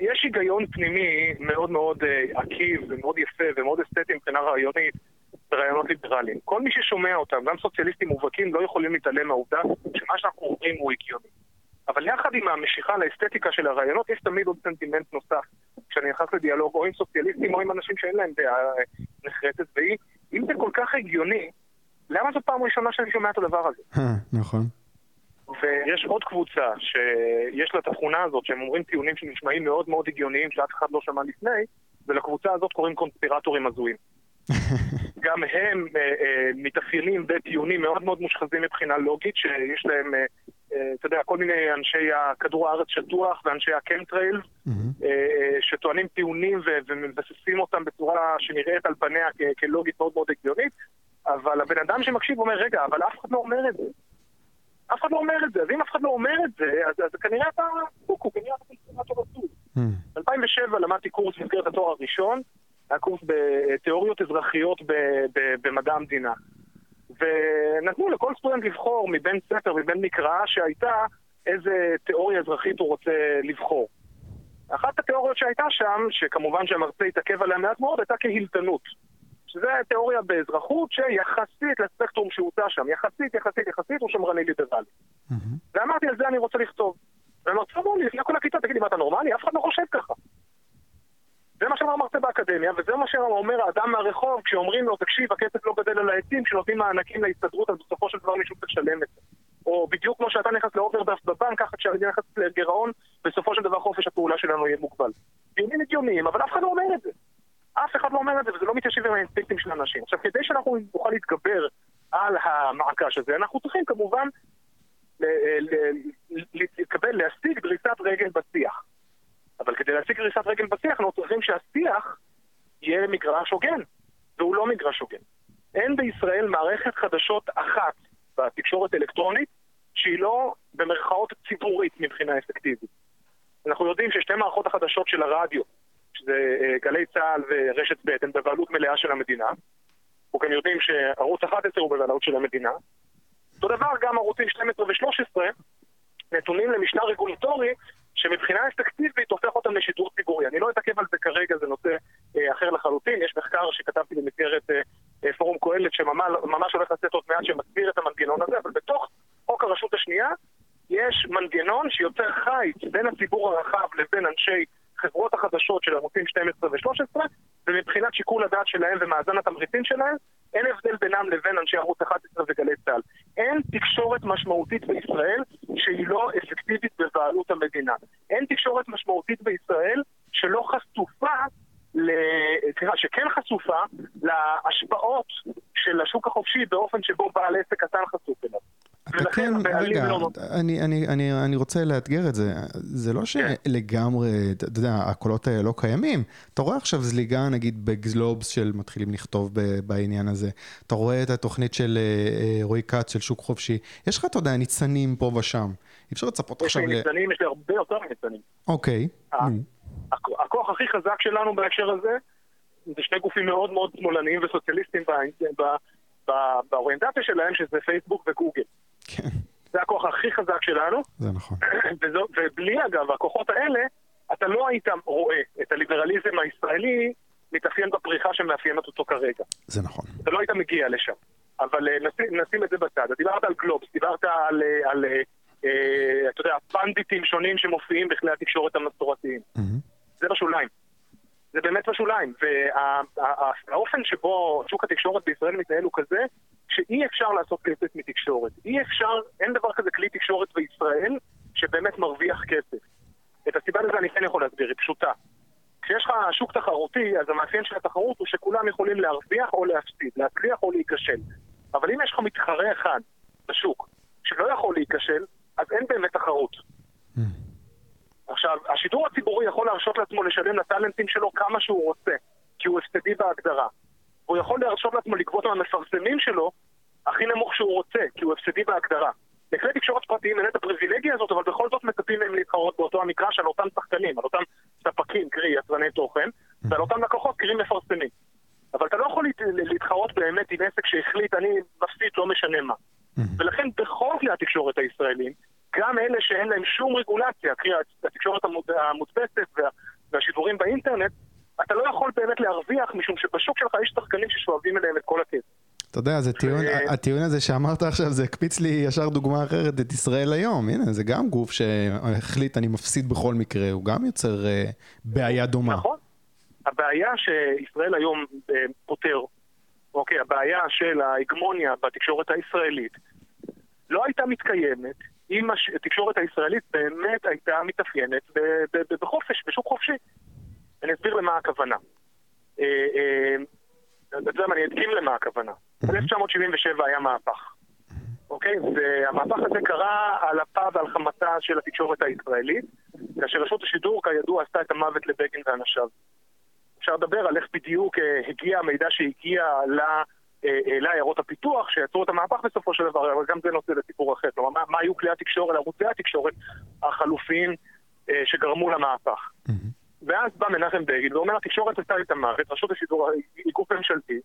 יש היגיון פנימי מאוד מאוד אה, עקיב ומאוד יפה ומאוד אסתטי מבחינה רעיונית ברעיונות ליברליים. כל מי ששומע אותם, גם סוציאליסטים מובהקים, לא יכולים להתעלם מהעובדה שמה שאנחנו אומרים הוא הגיוני. אבל יחד עם המשיכה לאסתטיקה של הרעיונות, יש תמיד עוד סנטימנט נוסף. כשאני נכנס לדיאלוג או עם סוציאליסטים או עם אנשים שאין להם דעה אה, נחרצת, ואם זה כל כך הגיוני, למה זו פעם ראשונה שאני שומע את הדבר הזה? אה, נכון. ויש עוד קבוצה שיש לה את התכונה הזאת, שהם אומרים טיעונים שנשמעים מאוד מאוד הגיוניים שאף אחד לא שמע לפני, ולקבוצה הזאת קוראים קונספירטורים הזויים. גם הם uh, uh, מתאפיינים בטיעונים מאוד מאוד מושחזים מבחינה לוגית, שיש להם אה, אתה יודע, כל מיני אנשי הכדור הארץ שטוח ואנשי הקמטרייל, mm-hmm. שטוענים טיעונים ומבססים אותם בצורה שנראית על פניה כלוגית מאוד מאוד הגיונית, אבל הבן אדם שמקשיב אומר, רגע, אבל אף אחד לא אומר את זה. אף אחד לא אומר את זה, אז אם אף אחד לא אומר את זה, אז, אז כנראה אתה קוקו, כנראה אתה קונסטרנטור עצוב. ב-2007 למדתי קורס במסגרת התואר הראשון, היה קורס בתיאוריות אזרחיות במדע המדינה. ונתנו לכל סטודנט לבחור מבין ספר, מבין מקראה שהייתה איזה תיאוריה אזרחית הוא רוצה לבחור. אחת התיאוריות שהייתה שם, שכמובן שהמרצה התעכב עליה מעט מאוד, הייתה קהילתנות. שזה תיאוריה באזרחות שיחסית לספקטרום שהוצע שם, יחסית, יחסית, יחסית, הוא שמרני ליברלי. Mm-hmm. ואמרתי, על זה אני רוצה לכתוב. והמרצה אמר לי, לפני כל הכיתה, תגיד לי, מה אתה נורמלי? אף אחד לא חושב ככה. זה מה שאמר המרצה באקדמיה, וזה מה שאומר האדם מהרחוב כשאומרים לו, תקשיב, הכסף לא גדל על העצים, כשנותנים מענקים להסתדרות, אז בסופו של דבר מישהו לשלם את זה. או בדיוק כמו שאתה נכנס לאוברדרפט בבנק, ככה כשאני נכנס לגירעון, בסופו של דבר חופש הפעולה שלנו יהיה מוגבל. דיונים הגיוניים, אבל אף אחד לא אומר את זה. אף אחד לא אומר את זה, וזה לא מתיישב עם האינסטינקטים של האנשים. עכשיו, כדי שאנחנו נוכל להתגבר על המעקש הזה, אנחנו צריכים כמובן לקבל, להשיג דריסת רגל בשיח. אבל כדי להשיג גריסת רגל בשיח, אנחנו צריכים שהשיח יהיה מגרש הוגן, והוא לא מגרש הוגן. אין בישראל מערכת חדשות אחת בתקשורת אלקטרונית שהיא לא במרכאות ציבורית מבחינה אפקטיבית. אנחנו יודעים ששתי מערכות החדשות של הרדיו, שזה אה, גלי צה"ל ורשת ב', הן בבעלות מלאה של המדינה. אנחנו גם יודעים שערוץ 11 הוא בבעלות של המדינה. אותו דבר גם ערוצים 12 ו-13 נתונים למשנה רגולטורי שמבחינה אפקטיבית הופך אותם לשידור ציבורי. אני לא אתעכב על זה כרגע, זה נושא אה, אחר לחלוטין. יש מחקר שכתבתי במסגרת אה, אה, פורום קהלת שממש הולך לצאת עוד מעט שמסביר את המנגנון הזה, אבל בתוך חוק הרשות השנייה יש מנגנון שיוצר חיץ בין הציבור הרחב לבין אנשי חברות החדשות של ערוצים 12 ו-13, ומבחינת שיקול הדעת שלהם ומאזן התמריצים שלהם, אין הבדל בינם לבין אנשי ערוץ 11 וגלי צה"ל. אין תקשורת משמעותית בישראל שהיא לא אפקטיבית בבעלות המדינה. אין תקשורת משמעותית בישראל שלא חשופה סליחה, שכן חשופה להשפעות של השוק החופשי באופן שבו בעל עסק קטן חשוף אליו. כן, רגע, לא... אני, אני, אני, אני רוצה לאתגר את זה. זה לא כן. שלגמרי, אתה יודע, הקולות האלה לא קיימים. אתה רואה עכשיו זליגה, נגיד, בגלובס של מתחילים לכתוב בעניין הזה. אתה רואה את התוכנית של אה, אה, רועי כץ, של שוק חופשי. יש לך, אתה יודע, ניצנים פה ושם. אי אפשר לצפות עכשיו ל... יש לי ניצנים, יש לי הרבה יותר ניצנים. אוקיי. הכוח הכי חזק שלנו בהקשר הזה, זה שני גופים מאוד מאוד שמאלניים וסוציאליסטיים באוריינטציה שלהם, שזה פייסבוק וגוגל. כן. זה הכוח הכי חזק שלנו. זה נכון. וזו, ובלי אגב הכוחות האלה, אתה לא היית רואה את הליברליזם הישראלי מתאפיין בפריחה שמאפיינת אותו כרגע. זה נכון. אתה לא היית מגיע לשם. אבל אה, נשים, נשים את זה בצד. דיברת על גלובס, דיברת על, אה, על אה, אתה יודע, פנדיטים שונים שמופיעים בכלי התקשורת המסורתיים. Mm-hmm. זה בשוליים. זה באמת בשוליים. והאופן שבו שוק התקשורת בישראל מתנהל הוא כזה, שאי אפשר לעשות כסף מתקשורת. אי אפשר, אין דבר כזה כלי תקשורת בישראל שבאמת מרוויח כסף. את הסיבה לזה אני כן יכול להסביר, היא פשוטה. כשיש לך שוק תחרותי, אז המאפיין של התחרות הוא שכולם יכולים להרוויח או להפסיד, להצליח או להיכשל. אבל אם יש לך מתחרה אחד בשוק שלא יכול להיכשל, אז אין באמת תחרות. Mm. עכשיו, השידור הציבורי יכול להרשות לעצמו לשלם לטאלנטים שלו כמה שהוא רוצה, כי הוא הפסדי בהגדרה. והוא יכול להרשות לעצמו לגבות מהמפרסמים שלו הכי נמוך שהוא רוצה, כי הוא הפסדי בהגדרה. לכלי תקשורת פרטיים אין את הפריבילגיה הזאת, אבל בכל זאת מצפים מהם להתחרות באותו המגרש על אותם שחקנים, על אותם ספקים, קרי יצרני תוכן, ועל אותם לקוחות, קרי מפרסמים. אבל אתה לא יכול להתחרות באמת עם עסק שהחליט, אני מפסיד, לא משנה מה. ולכן בכל כלי התקשורת הישראלים, גם אלה שאין להם שום רגולציה, קרי התקשורת המודפסת והשידורים באינטרנט, אתה לא יכול באמת להרוויח, משום שבשוק שלך יש שחקנים ששואבים אליהם את כל הכסף. אתה יודע, זה טיעון, הטיעון הזה שאמרת עכשיו, זה הקפיץ לי ישר דוגמה אחרת, את ישראל היום. הנה, זה גם גוף שהחליט, אני מפסיד בכל מקרה, הוא גם יוצר uh, בעיה דומה. נכון. הבעיה שישראל היום uh, פותר, אוקיי, הבעיה של ההגמוניה בתקשורת הישראלית, לא הייתה מתקיימת אם התקשורת הישראלית באמת הייתה מתאפיינת בחופש, בשוק חופשי. אני אסביר למה הכוונה. אה, אתה יודע מה, אני אדגים למה הכוונה. ב-1977 היה מהפך, אוקיי? והמהפך הזה קרה על אפה ועל חמתה של התקשורת הישראלית, כאשר רשות השידור, כידוע, עשתה את המוות לבגין ואנשיו. אפשר לדבר על איך בדיוק אה, הגיע המידע שהגיע לעיירות הפיתוח, שיצרו את המהפך בסופו של דבר, אבל גם זה נושא לסיפור אחר. כלומר, מה, מה היו כלי התקשורת, ערוצי התקשורת החלופיים שגרמו למהפך. ואז בא מנחם בגין ואומר, התקשורת עשתה את המוות, רשות השידור היא גוף ממשלתי,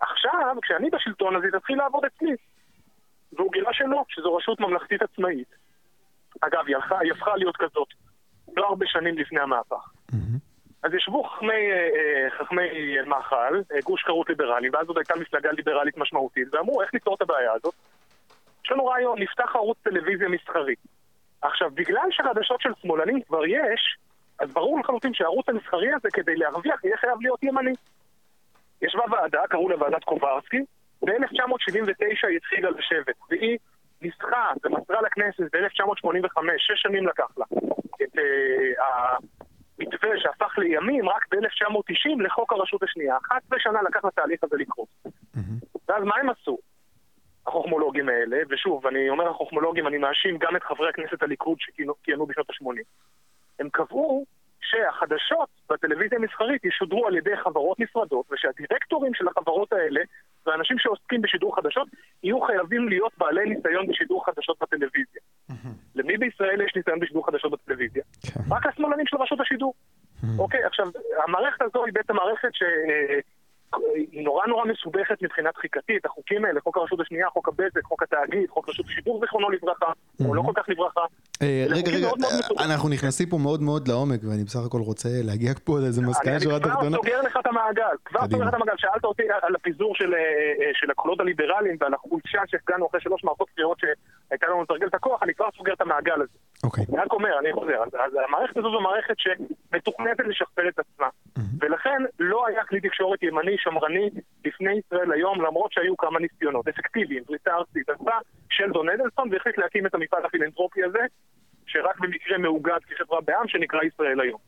עכשיו, כשאני בשלטון, אז היא תתחיל לעבוד אצלי. והוא גילה שלא, שזו רשות ממלכתית עצמאית. אגב, היא, הלכה, היא הפכה להיות כזאת לא הרבה שנים לפני המהפך. Mm-hmm. אז ישבו חכמי, אה, אה, חכמי מח"ל, אה, גוש חירות ליברלי, ואז עוד הייתה מפלגה ליברלית משמעותית, ואמרו, איך לפתור את הבעיה הזאת? יש לנו רעיון, נפתח ערוץ טלוויזיה מסחרי. עכשיו, בגלל שחדשות של שמאלנים כבר יש, אז ברור לחלוטין שהערוץ המסחרי הזה, כדי להרוויח, יהיה חייב להיות ימני. ישבה ועדה, קראו לה ועדת קוברסקי, ב-1979 היא התחילה לשבת, והיא ניסחה ומסרה לכנסת ב-1985, שש שנים לקח לה, את uh, המתווה שהפך לימים רק ב-1990 לחוק הרשות השנייה. 11 שנה לקח לתהליך הזה לקרות. Mm-hmm. ואז מה הם עשו? החוכמולוגים האלה, ושוב, אני אומר החוכמולוגים, אני מאשים גם את חברי הכנסת הליכוד שכיהנו בשנות ה-80. הם קבעו שהחדשות בטלוויזיה המסחרית ישודרו על ידי חברות נפרדות, ושהדירקטורים של החברות האלה, ואנשים שעוסקים בשידור חדשות, יהיו חייבים להיות בעלי ניסיון בשידור חדשות בטלוויזיה. למי בישראל יש ניסיון בשידור חדשות בטלוויזיה? כן. רק השמאלנים של רשות השידור. אוקיי, עכשיו, המערכת הזו היא בעצם מערכת ש... היא נורא נורא מסובכת מבחינה תחיקתית, החוקים האלה, חוק הרשות השנייה, חוק הבזק, חוק התאגיד, חוק רשות השידור זיכרונו לברכה, או לא כל כך לברכה. אה, רגע, רגע, אה, אנחנו נכנסים פה מאוד מאוד לעומק, ואני בסך הכל רוצה להגיע פה לאיזה מסקנה שורה תחתונה. אני כבר סוגר לך את המעגל, כבר סוגר לך את המעגל. שאלת אותי על הפיזור של הקולות הליברליים ועל החולשה שהפגענו אחרי שלוש מערכות בחירות שהייתה לנו לתרגל את הכוח, אני כבר סוגר את המעגל הזה. אוקיי. אני רק אומר, אני חוזר. אז המערכת הזו זו מערכת שמתוכנתת לשכפל את עצמה. ולכן לא היה כלי תקשורת ימני שמרני לפני ישראל היום, למרות שהיו כמה ניסיונות אפקטיביים, פריסה ארצית. בא שלדון אדלסון והחליט להקים את המפעל הפילנטרופי הזה, שרק במקרה מאוגד כחברה בעם, שנקרא ישראל היום.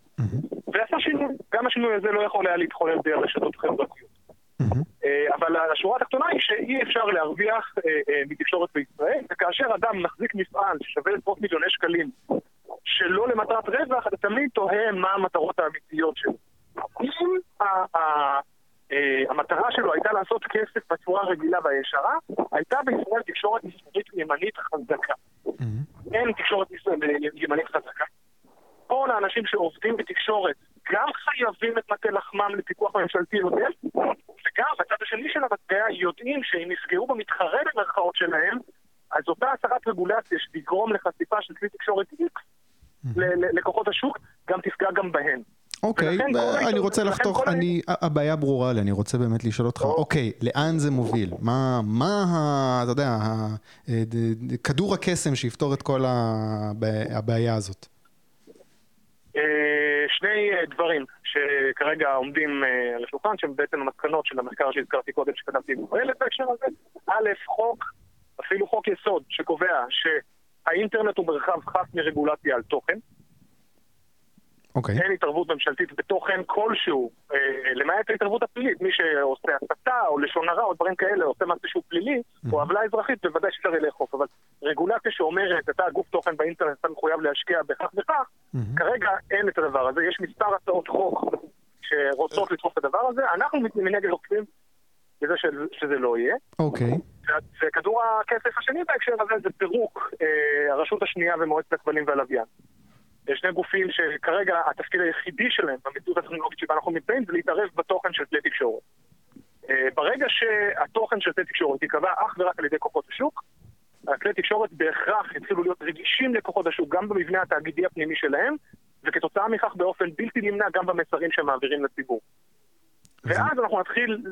ועשה שינוי. גם השינוי הזה לא יכול היה להתחולל בלי הרשתות החברתיות. אבל השורה התחתונה היא שאי אפשר להרוויח מתקשורת בישראל, וכאשר אדם מחזיק מפעל ששווה עשרות מיליוני שקלים שלא למטרת רווח, אתה תמיד תוהה מה המטרות האמיתיות שלו. אם המטרה שלו הייתה לעשות כסף בצורה רגילה והישרה, הייתה בישראל תקשורת ישראלית ימנית חזקה. אין תקשורת ימנית חזקה. כל האנשים שעובדים בתקשורת גם חייבים את מטה לחמם לפיקוח ממשלתי עודף, וגם בצד השני של המטבע יודעים שאם יפגעו במתחרה במרכאות שלהם, אז אותה הסרת רגולציה שתגרום לחשיפה של כלי תקשורת X לכוחות השוק, גם תפגע גם בהן. אוקיי, אני רוצה לחתוך, הבעיה ברורה לי, אני רוצה באמת לשאול אותך, אוקיי, לאן זה מוביל? מה, אתה יודע, כדור הקסם שיפתור את כל הבעיה הזאת? שני דברים שכרגע עומדים על השולחן, שהם בעצם המסקנות של המחקר שהזכרתי קודם, שכתבתי בפועלת בהקשר הזה. א', חוק, אפילו חוק יסוד, שקובע שהאינטרנט הוא מרחב חף מרגולציה על תוכן. אוקיי. אין התערבות ממשלתית בתוכן כלשהו, אה, למעט ההתערבות הפלילית. מי שעושה הסתה או לשון הרע או דברים כאלה, עושה משהו שהוא פלילי, mm-hmm. או עוולה אזרחית, בוודאי שאפשר לאכוף. אבל רגולציה שאומרת, אתה גוף תוכן באינטרנט, אתה מחויב להשקיע בכך וכך, mm-hmm. כרגע אין את הדבר הזה. יש מספר הצעות חוק שרוצות לדחוף את הדבר הזה. אנחנו מנגד עוקבים בזה שזה לא יהיה. אוקיי. וכדור הכסף השני בהקשר הזה זה פירוק אה, הרשות השנייה ומועצת הכבלים והלוויין. שני גופים שכרגע התפקיד היחידי שלהם במציאות הטכנולוגית שבה אנחנו נמצאים זה להתערב בתוכן של כלי תקשורת. ברגע שהתוכן של כלי תקשורת ייקבע אך ורק על ידי כוחות השוק, הכלי תקשורת בהכרח יתחילו להיות רגישים לכוחות השוק גם במבנה התאגידי הפנימי שלהם, וכתוצאה מכך באופן בלתי נמנע גם במסרים שהם מעבירים לציבור. ואז אנחנו נתחיל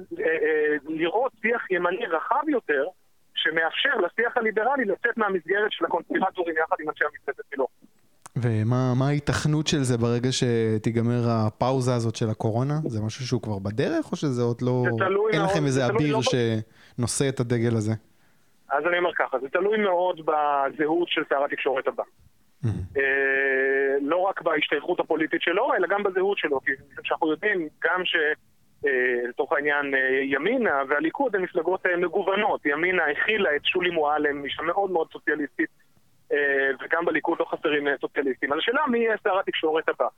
לראות שיח ימני רחב יותר, שמאפשר לשיח הליברלי לצאת מהמסגרת של הקונספירטורים יחד עם אנשי המפלצת שלו. ומה ההיתכנות של זה ברגע שתיגמר הפאוזה הזאת של הקורונה? זה משהו שהוא כבר בדרך, או שזה עוד לא... אין מאוד, לכם איזה אביר לא שנושא את הדגל הזה? אז אני אומר ככה, זה תלוי מאוד בזהות של שר התקשורת הבא. אה, לא רק בהשתייכות הפוליטית שלו, אלא גם בזהות שלו, כי שאנחנו יודעים גם ש... אה, לצורך העניין אה, ימינה והליכוד הן מפלגות מגוונות. ימינה הכילה את שולי מועלם, אישה מאוד מאוד סוציאליסטית, וגם בליכוד לא חסרים אה, סוציאליסטים. אז השאלה מי יהיה שר התקשורת הבא.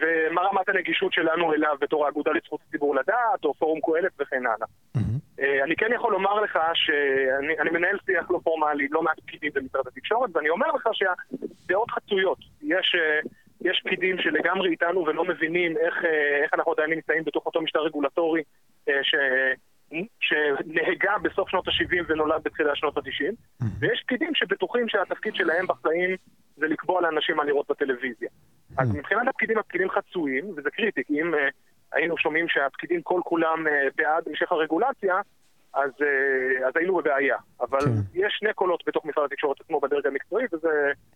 ומה רמת הנגישות שלנו אליו בתור האגודה לזכות הציבור לדעת, או פורום קהלת וכן הלאה. אה, אני כן יכול לומר לך שאני מנהל שיח לא פורמלי, לא מעט פקידים במשרד התקשורת, ואני אומר לך שהדעות חצויות. יש, אה, יש פקידים שלגמרי איתנו ולא מבינים איך, אה, איך אנחנו עדיין נמצאים בתוך אותו משטר רגולטורי אה, ש... שנהגה בסוף שנות ה-70 ונולד בתחילת שנות ה-90, Mm-hmm. ויש פקידים שבטוחים שהתפקיד שלהם בחיים זה לקבוע לאנשים מה לראות בטלוויזיה. אז מבחינת הפקידים, הפקידים חצויים, וזה קריטי, כי אם uh, היינו שומעים שהפקידים כל כולם uh, בעד המשך הרגולציה, אז, uh, אז היינו בבעיה. אבל כן. יש שני קולות בתוך משרד התקשורת עצמו בדרג המקצועי, וזה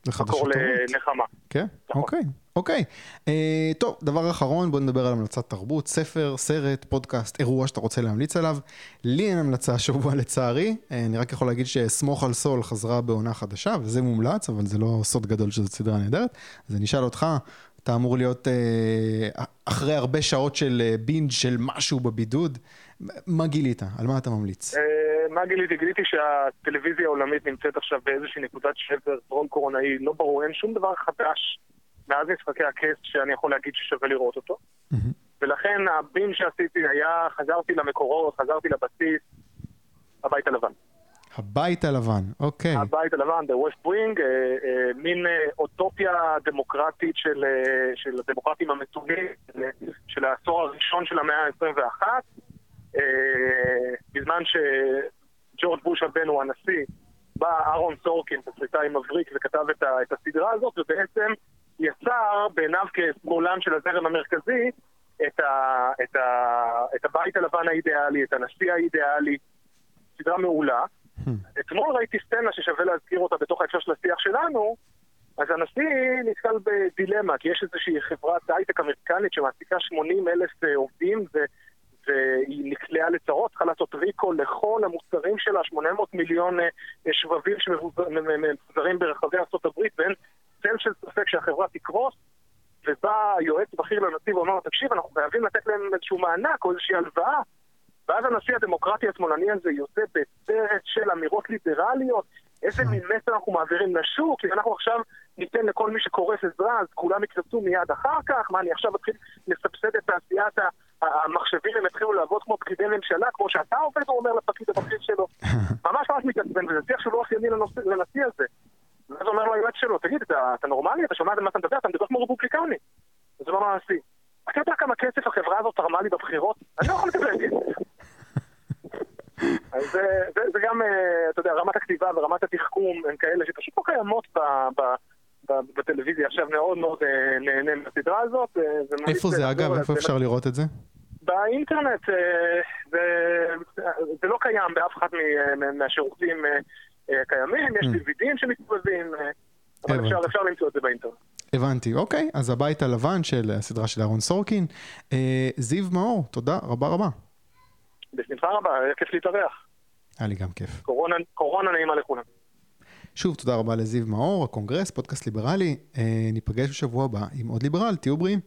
מקור. לנחמה. כן, נכון. אוקיי, אוקיי. אה, טוב, דבר אחרון, בוא נדבר על המלצת תרבות, ספר, סרט, פודקאסט, אירוע שאתה רוצה להמליץ עליו. לי אין המלצה השבוע לצערי, אה, אני רק יכול להגיד שסמוך על סול חזרה בעונה חדשה, וזה מומלץ, אבל זה לא סוד גדול שזו סדרה נהדרת. אז אני אשאל אותך, אתה אמור להיות אה, אחרי הרבה שעות של אה, בינג' של משהו בבידוד, מה גילית? על מה אתה ממליץ? אה, מה גיליתי? גיליתי שהטלוויזיה העולמית נמצאת עכשיו באיזושהי נקודת שבר טרום קורונאי, לא ברור, אין שום דבר חדש מאז משחקי הכס שאני יכול להגיד ששווה לראות אותו. ולכן הבין שעשיתי היה, חזרתי למקורות, חזרתי לבסיס, הבית הלבן. הבית הלבן, אוקיי. הבית הלבן, The West Wing, אה, אה, מין אה, אוטופיה דמוקרטית של, אה, של הדמוקרטים המתונים, של העשור הראשון של המאה ה-21, בזמן שג'ורג' בוש הבן הוא הנשיא, בא אהרון סורקין, תסריטאי מבריק, וכתב את, ה, את הסדרה הזאת, ובעצם יצר בעיניו כשמאלן של הזרם המרכזי את, ה, את, ה, את הבית הלבן האידיאלי, את הנשיא האידיאלי, סדרה מעולה. Hmm. אתמול ראיתי סצנה ששווה להזכיר אותה בתוך ההקשר של השיח שלנו, אז הנשיא נתקל בדילמה, כי יש איזושהי חברת הייטק אמריקנית שמעסיקה 80 אלף אה, עובדים, ו... נקלעה לצרות, צריכה לעשות ריקו לכל המוצרים שלה, 800 מיליון אה, שבבים שמפוזרים ברחבי ארה"ב, ואין צל של ספק שהחברה תקרוס, ובא יועץ בכיר לנשיא ואומר, תקשיב, אנחנו חייבים לתת להם איזשהו מענק או איזושהי הלוואה. ואז הנשיא הדמוקרטי השמאלני הזה יוצא בסרט של אמירות ליברליות, איזה מין מסר אנחנו מעבירים לשוק, אם אנחנו עכשיו ניתן לכל מי שקורס עזרה, אז כולם יקרסו מיד אחר כך, מה, אני עכשיו אתחיל לסבסד את תעשיית המחשבים, הם יתחילו לעבוד כמו פקידי ממשלה, כמו שאתה עובד, הוא אומר לפקיד הבכיר שלו. ממש ממש מתעצבן, וזה שיח שהוא לא אופייני לנשיא הזה. ואז אומר לו היועץ שלו, תגיד, אתה, אתה נורמלי? אתה שומע על מה אתה מדבר? אתה מדבר כמו רפובליקני. הוא אמר לנשיא, אתה יודע כמה כסף החברה הזאת תרמה לי בבחירות? אני לא יכול לקבל כסף. אז זה, זה, זה גם, אה, אתה יודע, רמת הכתיבה ורמת התחכום הן כאלה שפשוט לא קיימות ב, ב, בטלוויזיה. עכשיו מאוד מאוד אה, נהנה מהסדרה הזאת. אה, איפה זה אגב? איפה אפשר לראות את זה? באינטרנט זה, זה לא קיים באף אחד מהשירותים קיימים, יש DVDים שמתקרבים, אבל אפשר, אפשר למצוא את זה באינטרנט. הבנתי, אוקיי, אז הבית הלבן של הסדרה של אהרון סורקין. זיו מאור, תודה רבה רבה. בשמחה רבה, היה כיף להתארח. היה לי גם כיף. קורונה, קורונה נעימה לכולם. שוב, תודה רבה לזיו מאור, הקונגרס, פודקאסט ליברלי. אה, ניפגש בשבוע הבא עם עוד ליברל, תהיו בריאים.